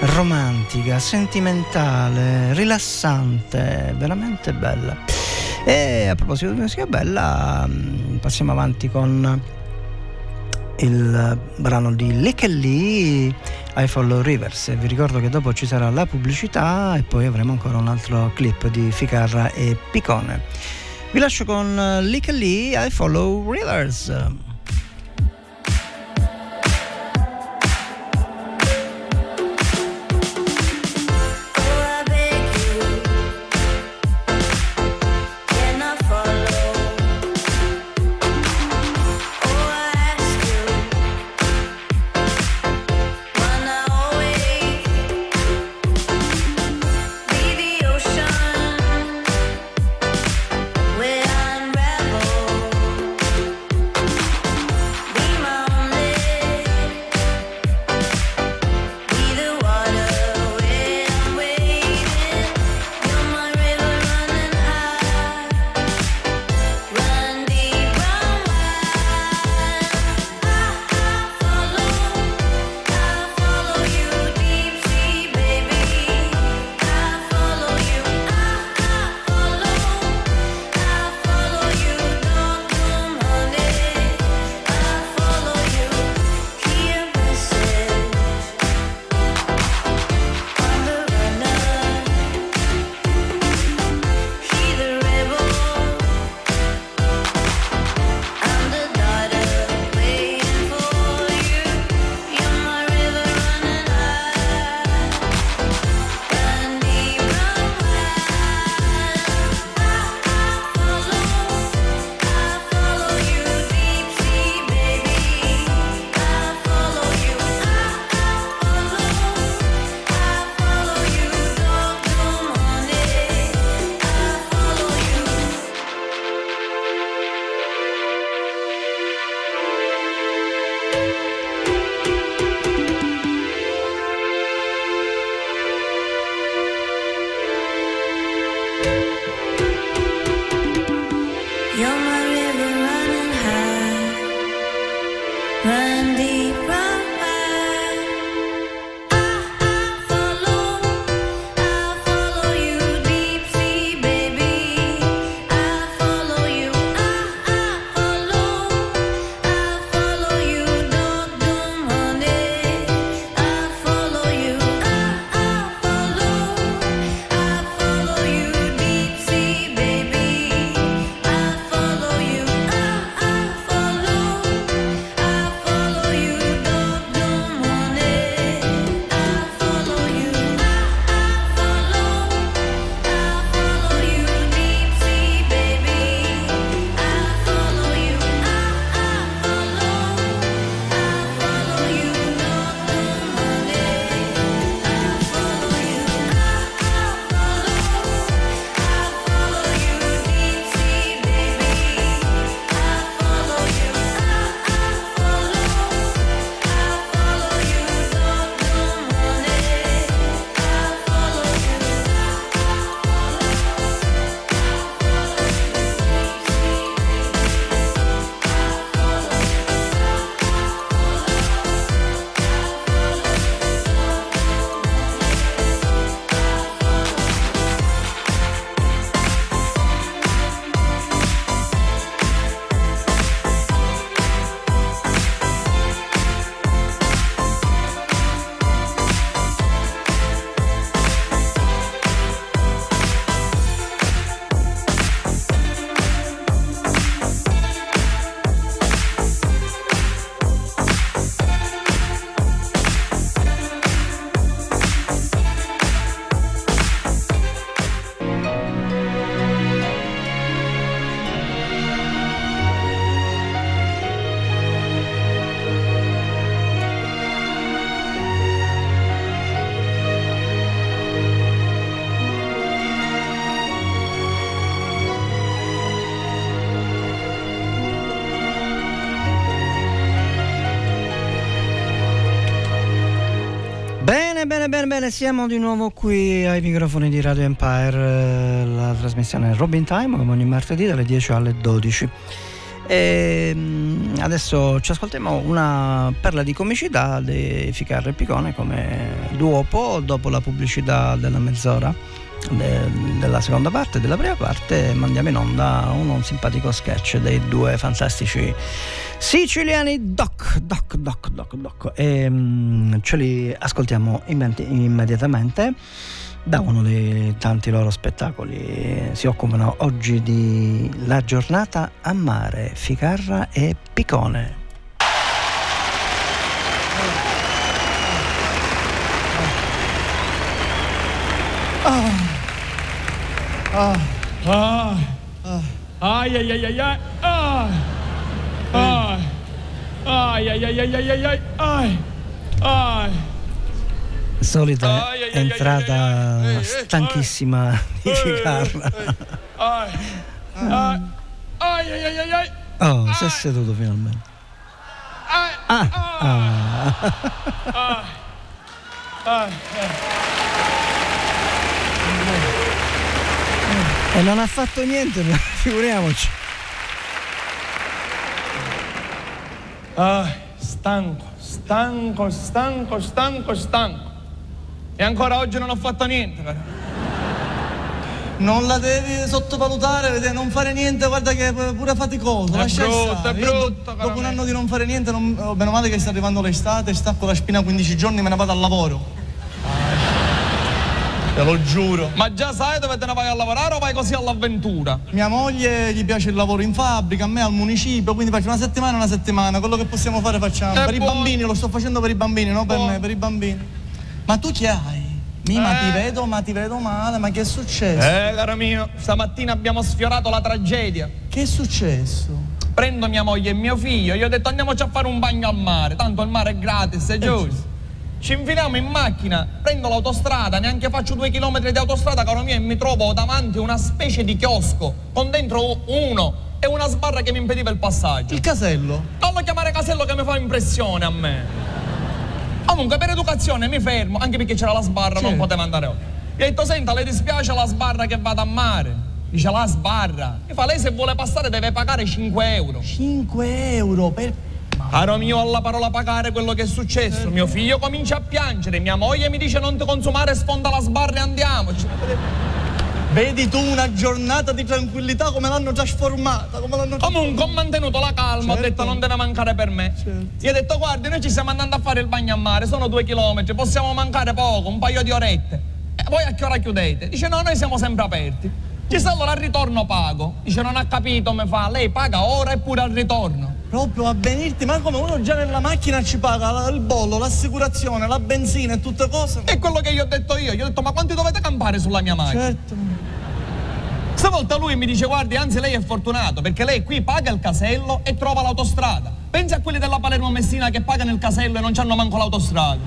romantica, sentimentale, rilassante, veramente bella. E a proposito di musica bella, mm, passiamo avanti con il brano di Lickelly I Follow Rivers. Vi ricordo che dopo ci sarà la pubblicità e poi avremo ancora un altro clip di Ficarra e Picone. Vi lascio con Lickelly I Follow Rivers. bene, bene, bene, siamo di nuovo qui ai microfoni di Radio Empire, eh, la trasmissione Robin Time come ogni martedì dalle 10 alle 12. E ehm, adesso ci ascoltiamo una perla di comicità di Ficarra e Picone come duopo dopo la pubblicità della mezz'ora de, della seconda parte, della prima parte mandiamo in onda uno, un simpatico sketch dei due fantastici siciliani doc. Doc Doc e mm, ce li ascoltiamo immedi- immediatamente da uno dei tanti loro spettacoli si occupano oggi di La giornata a mare, Ficarra e Picone. Ah. Ah. Ah. Ai ai ai ai ai. Ah. Ai. Ai ai ai ai ai ai ai. Ai. Ai. Solita entrata stanchissima di Ficarra. Ai. Ai. Ai ai ai ai ai. Oh, si è seduto finalmente. Ah, ah. Ah. Ah. E non ha fatto niente, figuriamoci. Ah, stanco, stanco, stanco, stanco, stanco. E ancora oggi non ho fatto niente, caro. Non la devi sottovalutare, non fare niente, guarda che è pure faticoso. È lascia brutto, è brutto, dopo un anno di non fare niente, non, oh, meno male che sta arrivando l'estate, stacco la spina 15 giorni e me ne vado al lavoro. Te lo giuro. Ma già sai dove te ne vai a lavorare o vai così all'avventura? Mia moglie gli piace il lavoro in fabbrica, a me al municipio, quindi faccio una settimana una settimana, quello che possiamo fare facciamo. È per i buono. bambini, lo sto facendo per i bambini, non per me, per i bambini. Ma tu chi hai? Mi, ma Eh. ti vedo, ma ti vedo male, ma che è successo? Eh, caro mio, stamattina abbiamo sfiorato la tragedia. Che è successo? Prendo mia moglie e mio figlio, gli ho detto andiamoci a fare un bagno al mare, tanto il mare è gratis, è giusto. Ci infiliamo in macchina, prendo l'autostrada, neanche faccio due chilometri di autostrada, caro mio, e mi trovo davanti una specie di chiosco con dentro uno e una sbarra che mi impediva il passaggio. Il casello? Non lo chiamare casello che mi fa impressione a me. Comunque, per educazione mi fermo, anche perché c'era la sbarra, non Certo. poteva andare oltre. Gli ho detto, senta, le dispiace la sbarra che vada a mare? Dice, la sbarra. Mi fa, lei se vuole passare deve pagare 5 euro. 5 euro per... Caro mio, alla parola pagare quello che è successo. Mio figlio comincia a piangere, mia moglie mi dice non ti consumare, sfonda la sbarra e andiamoci. Vedi tu una giornata di tranquillità come l'hanno trasformata, come l'hanno Comunque ho mantenuto la calma, ho Certo. detto non deve mancare per me. Gli ho detto guardi, noi ci stiamo andando a fare il bagno a mare, sono due chilometri, possiamo mancare poco, un paio di orette. E voi a che ora chiudete? Dice no, noi siamo sempre aperti. Dice allora al ritorno pago. Dice non ha capito, mi fa, lei paga ora e pure al ritorno. Proprio a venirti, ma come uno già nella macchina ci paga la- il bollo, l'assicurazione, la benzina e tutte cose. È quello che gli ho detto io. Gli ho detto ma quanti dovete campare sulla mia macchina? Certo. Stavolta lui mi dice guardi, anzi lei è fortunato perché lei qui paga il casello e trova l'autostrada. Pensi a quelli della Palermo Messina che pagano il casello e non hanno manco l'autostrada.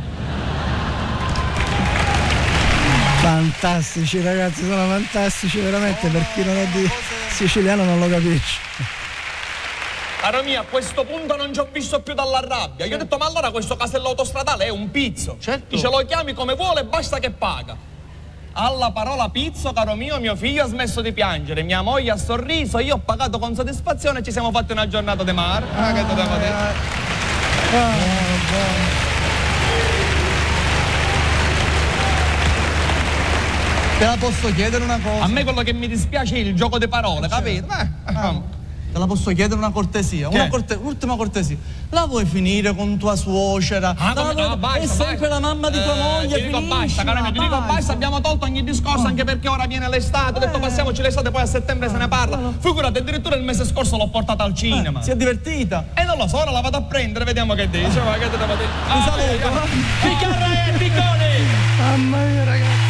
Fantastici ragazzi, sono fantastici veramente, per chi non è di siciliano non lo capisce. Caro mio, a questo punto non ci ho visto più dalla rabbia. Gli ho detto, ma allora questo casello autostradale è un pizzo. Certo. Dice, lo chiami come vuole, basta che paga. Alla parola pizzo, caro mio, mio figlio ha smesso di piangere, mia moglie ha sorriso, io ho pagato con soddisfazione e ci siamo fatti una giornata di mare. Ah, che devo dire? Te la posso chiedere una cosa? A me quello che mi dispiace è il gioco di parole, capito? Eh, Ah, te la posso chiedere una cortesia? Che? Una corte- Un'ultima cortesia. La vuoi finire con tua suocera? Ah, La come vuoi- no, basta, è sempre basta. la mamma di tua Eh, moglie. Ti dico basta, finiscila, caro mio, ti dico basta. basta, abbiamo tolto ogni discorso anche perché ora viene l'estate. Ho detto passiamoci l'estate, poi a settembre se ne parla. Figurati, addirittura il mese scorso l'ho portata al cinema. Si è divertita? E non lo so, ora la vado a prendere, vediamo che dice. Va, che te devo dire? Ti Ah, saluto. via, via. Ficarra e Piccone! Mamma mia ragazzi.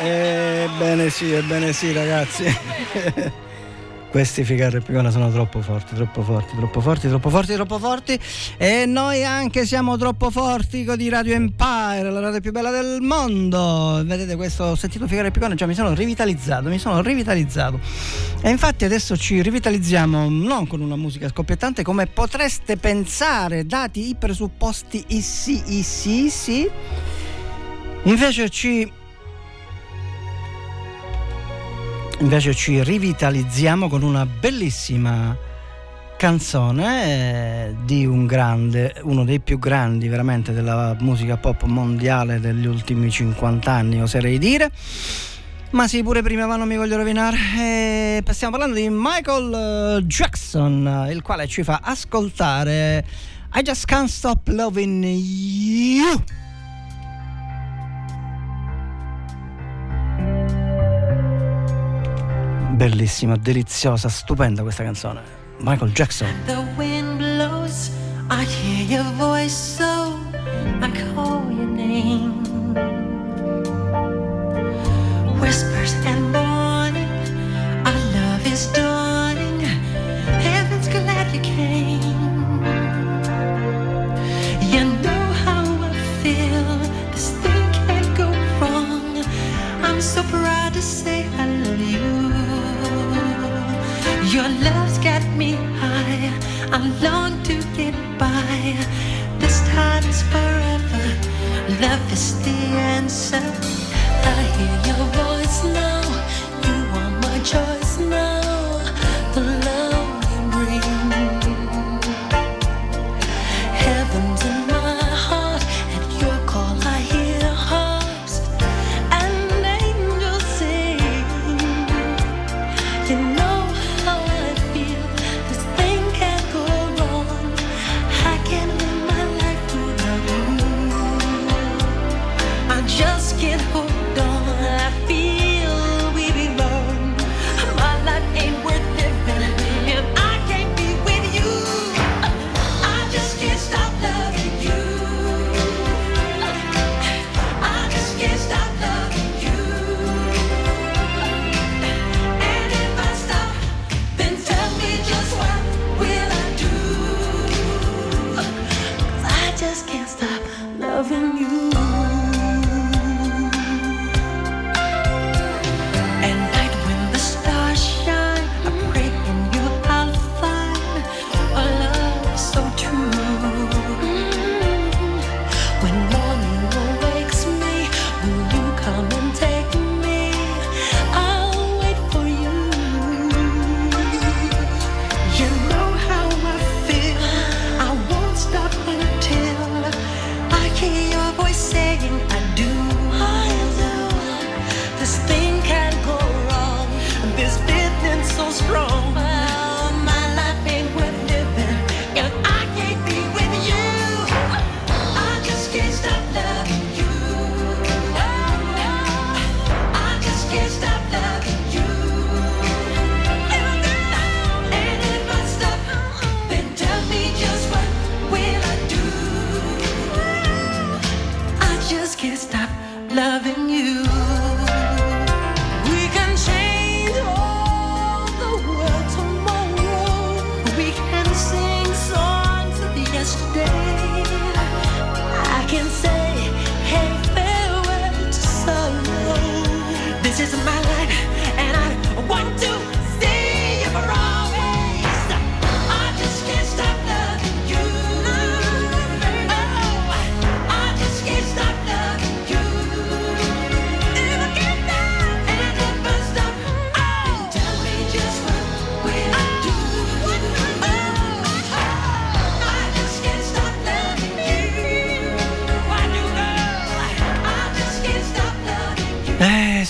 Ebbene sì, ebbene sì ragazzi. Questi Ficarra e Picone sono troppo forti, troppo forti, troppo forti, troppo forti, troppo forti. E noi anche siamo troppo forti con di Radio Empire, la radio più bella del mondo. Vedete questo, ho sentito Ficarra e Picone, già mi sono rivitalizzato, mi sono rivitalizzato. E infatti adesso ci rivitalizziamo non con una musica scoppiettante come potreste pensare, dati i presupposti issi, issi, issi. Invece ci invece ci rivitalizziamo con una bellissima canzone eh, di un grande, uno dei più grandi veramente della musica pop mondiale degli ultimi 50 anni, oserei dire. Ma sì, pure prima ma non mi voglio rovinare. Eh, stiamo parlando di Michael eh, Jackson, il quale ci fa ascoltare I Just Can't Stop Loving You. Bellissima, deliziosa, stupenda questa canzone. Michael Jackson. The wind blows, I hear your voice, so I call your name. Whispers and morning, our love is dawning. Heaven's glad you came. You know how I feel. This thing can't go wrong. I'm so proud to say I love you. Your love's got me high. I long to get by. This time is forever. Love is the answer. I hear your voice now. You are my choice now.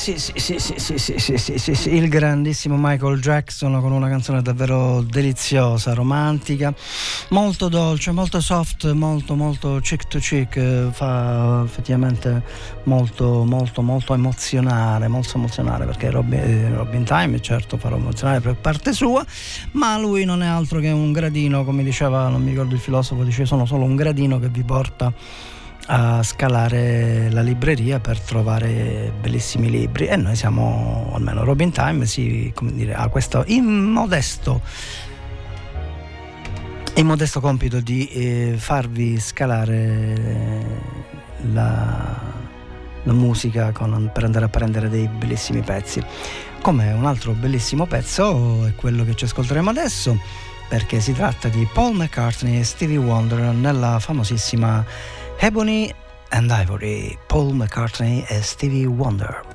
Sì, sì, sì, sì, il grandissimo Michael Jackson con una canzone davvero deliziosa, romantica, molto dolce, molto soft, molto, molto cheek to cheek, eh, fa effettivamente molto, molto, molto emozionare, molto emozionare perché Robin, eh, Robin Time certo farà emozionare per parte sua, ma lui non è altro che un gradino, come diceva, non mi ricordo il filosofo, dice sono solo un gradino che vi porta a scalare la libreria per trovare bellissimi libri e noi siamo, almeno Robin Time, si, dire, ha questo immodesto immodesto compito di eh, farvi scalare la, la musica con- per andare a prendere dei bellissimi pezzi. Come un altro bellissimo pezzo è quello che ci ascolteremo adesso, perché si tratta di Paul McCartney e Stevie Wonder nella famosissima Ebony and Ivory, Paul McCartney e Stevie Wonder.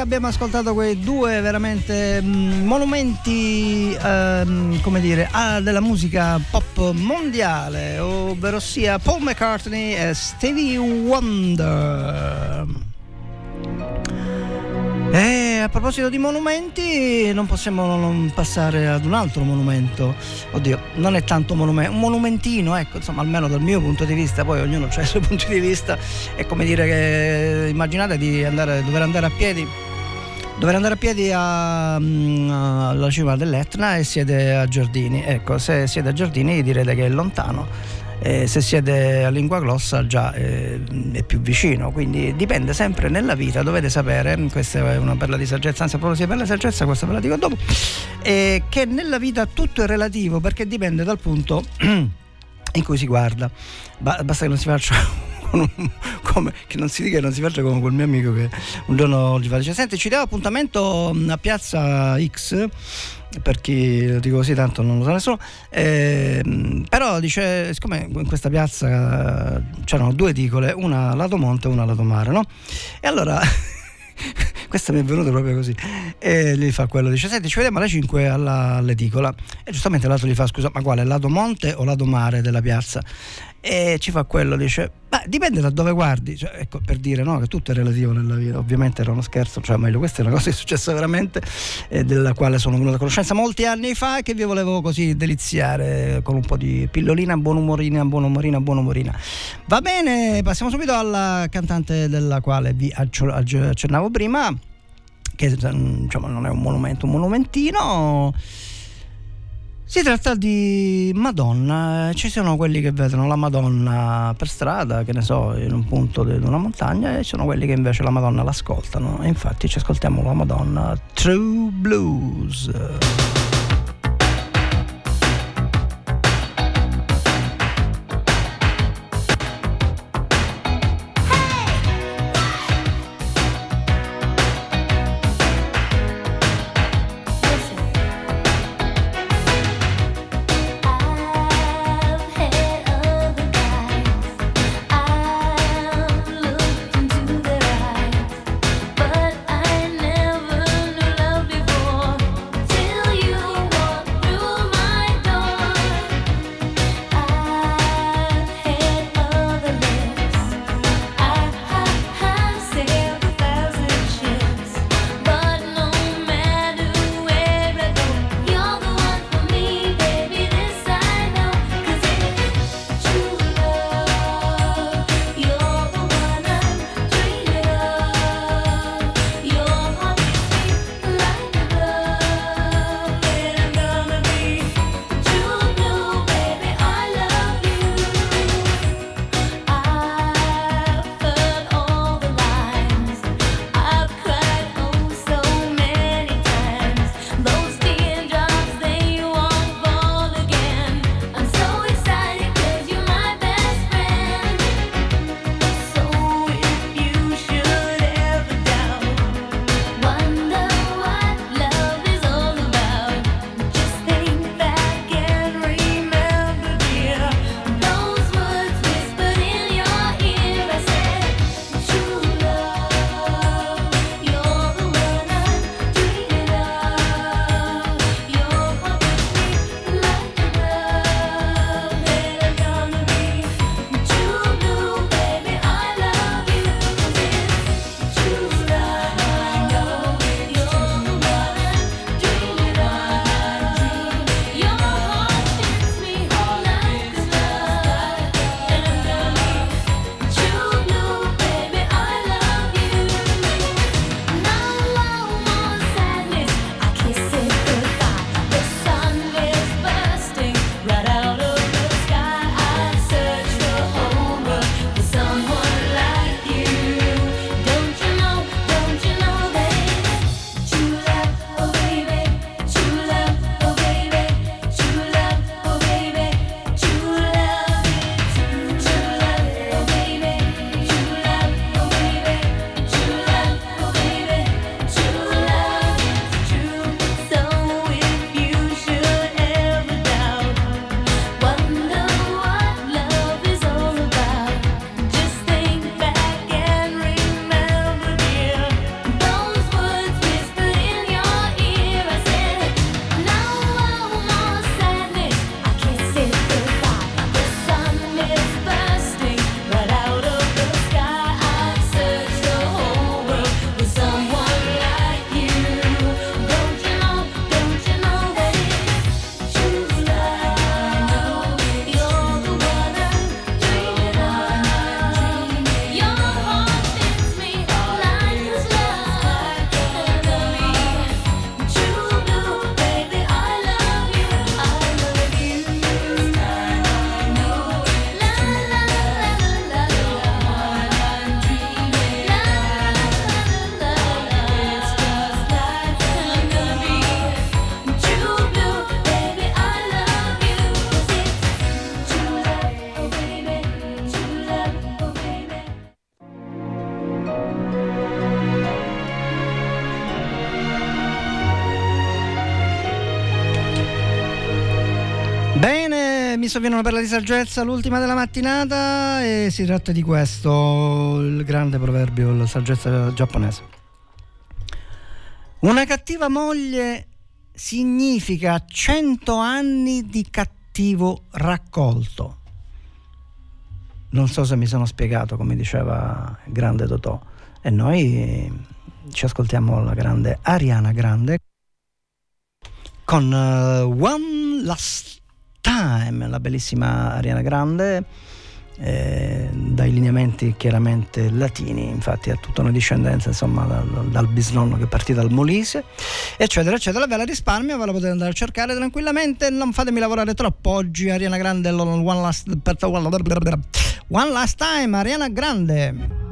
Abbiamo ascoltato quei due veramente mm, monumenti, ehm, come dire, della musica pop mondiale, ovvero sia Paul McCartney e Stevie Wonder. E a proposito di monumenti, non possiamo non passare ad un altro monumento. Oddio, non è tanto monumento, un monumentino, ecco, insomma, almeno dal mio punto di vista, poi ognuno ha i suoi punti di vista. È come dire che immaginate di andare, dover andare a piedi. Dover andare a piedi mm, alla cima dell'Etna e siete a Giardini. Ecco, se siete a Giardini direte che è lontano. Eh, se siete a lingua glossa già eh, è più vicino, quindi dipende sempre nella vita, dovete sapere, questa è una perla di saggezza, anzi a proposito di perla di saggezza, questa ve la dico dopo, eh, che nella vita tutto è relativo perché dipende dal punto in cui si guarda, Ba- basta che non si faccia un- come, che non si dica che non si faccia come quel mio amico che un giorno gli fa dice senti ci diamo appuntamento mh, a piazza X per chi lo dico così tanto non lo sa nessuno ehm, però dice siccome in questa piazza eh, c'erano due edicole una lato monte e una lato mare no? e allora questo mi è venuto proprio così e gli fa quello dice senti ci vediamo alle 5 alla, all'edicola e giustamente l'altro gli fa scusa ma quale lato monte o lato mare della piazza e ci fa quello dice beh dipende da dove guardi. Cioè, ecco per dire no che tutto è relativo nella vita. Ovviamente era uno scherzo cioè meglio questa è una cosa che è successa veramente e della quale sono venuto a conoscenza molti anni fa che vi volevo così deliziare con un po' di pillolina buonumorina buonumorina buonumorina va bene passiamo subito alla cantante della quale vi accennavo prima che diciamo, non è un monumento, un monumentino. Si tratta di Madonna, ci sono quelli che vedono la Madonna per strada, che ne so, in un punto di una montagna, e ci sono quelli che invece la Madonna l'ascoltano. E infatti ci ascoltiamo la Madonna True Blues. Bene, mi sovviene per la saggezza l'ultima della mattinata e si tratta di questo, il grande proverbio, la saggezza giapponese. Una cattiva moglie significa 100 anni di cattivo raccolto. Non so se mi sono spiegato come diceva il grande Totò. E noi ci ascoltiamo la grande Ariana Grande con eh, One Last Time, la bellissima Ariana Grande, eh, dai lineamenti chiaramente latini, infatti ha tutta una discendenza insomma dal, dal bisnonno che partì dal Molise, eccetera, eccetera. Ve la risparmio, ve la potete andare a cercare tranquillamente, non fatemi lavorare troppo oggi. Ariana Grande, One Last, one last Time, Ariana Grande.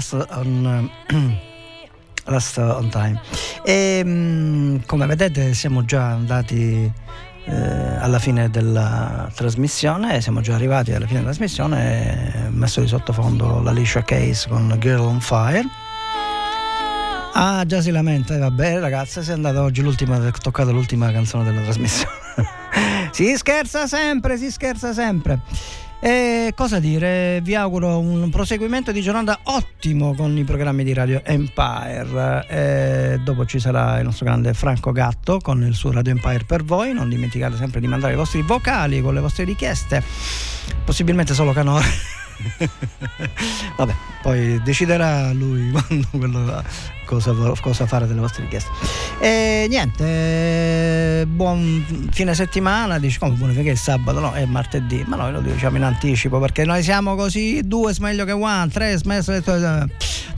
Last on, Last on Time. E mm, come vedete siamo già andati eh, alla fine della trasmissione, siamo già arrivati alla fine della trasmissione, ho messo di sottofondo l'Alicia Case con Girl on Fire. Ah, già si lamenta, e vabbè ragazze, sei andata oggi l'ultima, toccata l'ultima canzone della trasmissione. si scherza sempre, si scherza sempre. E cosa dire? Vi auguro un proseguimento di giornata ottimo con i programmi di Radio Empire. E dopo ci sarà il nostro grande Franco Gatto con il suo Radio Empire per voi. Non dimenticate sempre di mandare i vostri vocali con le vostre richieste, possibilmente solo canore. Vabbè, poi deciderà lui quando quello cosa, cosa fare delle vostre richieste. E niente, eh, buon fine settimana, dici come buon che è sabato, no, è martedì, ma noi lo diciamo in anticipo perché noi siamo così, due meglio che one, tre smesso.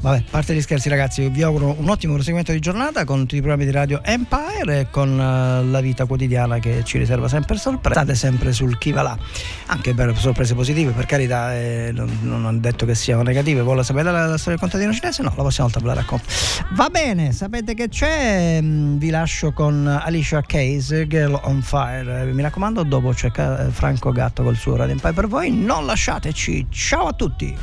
Vabbè, a parte gli scherzi ragazzi, vi auguro un ottimo proseguimento di giornata con tutti i programmi di Radio Empire e con eh, la vita quotidiana che ci riserva sempre sorprese. State sempre sul chi va là, anche per sorprese positive, per carità, eh, non, non ho detto che siano negative. La sapete la, la storia del contadino cinese? No, la prossima volta ve la racconto. Va bene, sapete che c'è? Mm, Vi lascio con Alicia Case, Girl on Fire. Eh, Mi raccomando, dopo c'è Ca- Franco Gatto col suo Radio Empire per voi. Non lasciateci. Ciao a tutti!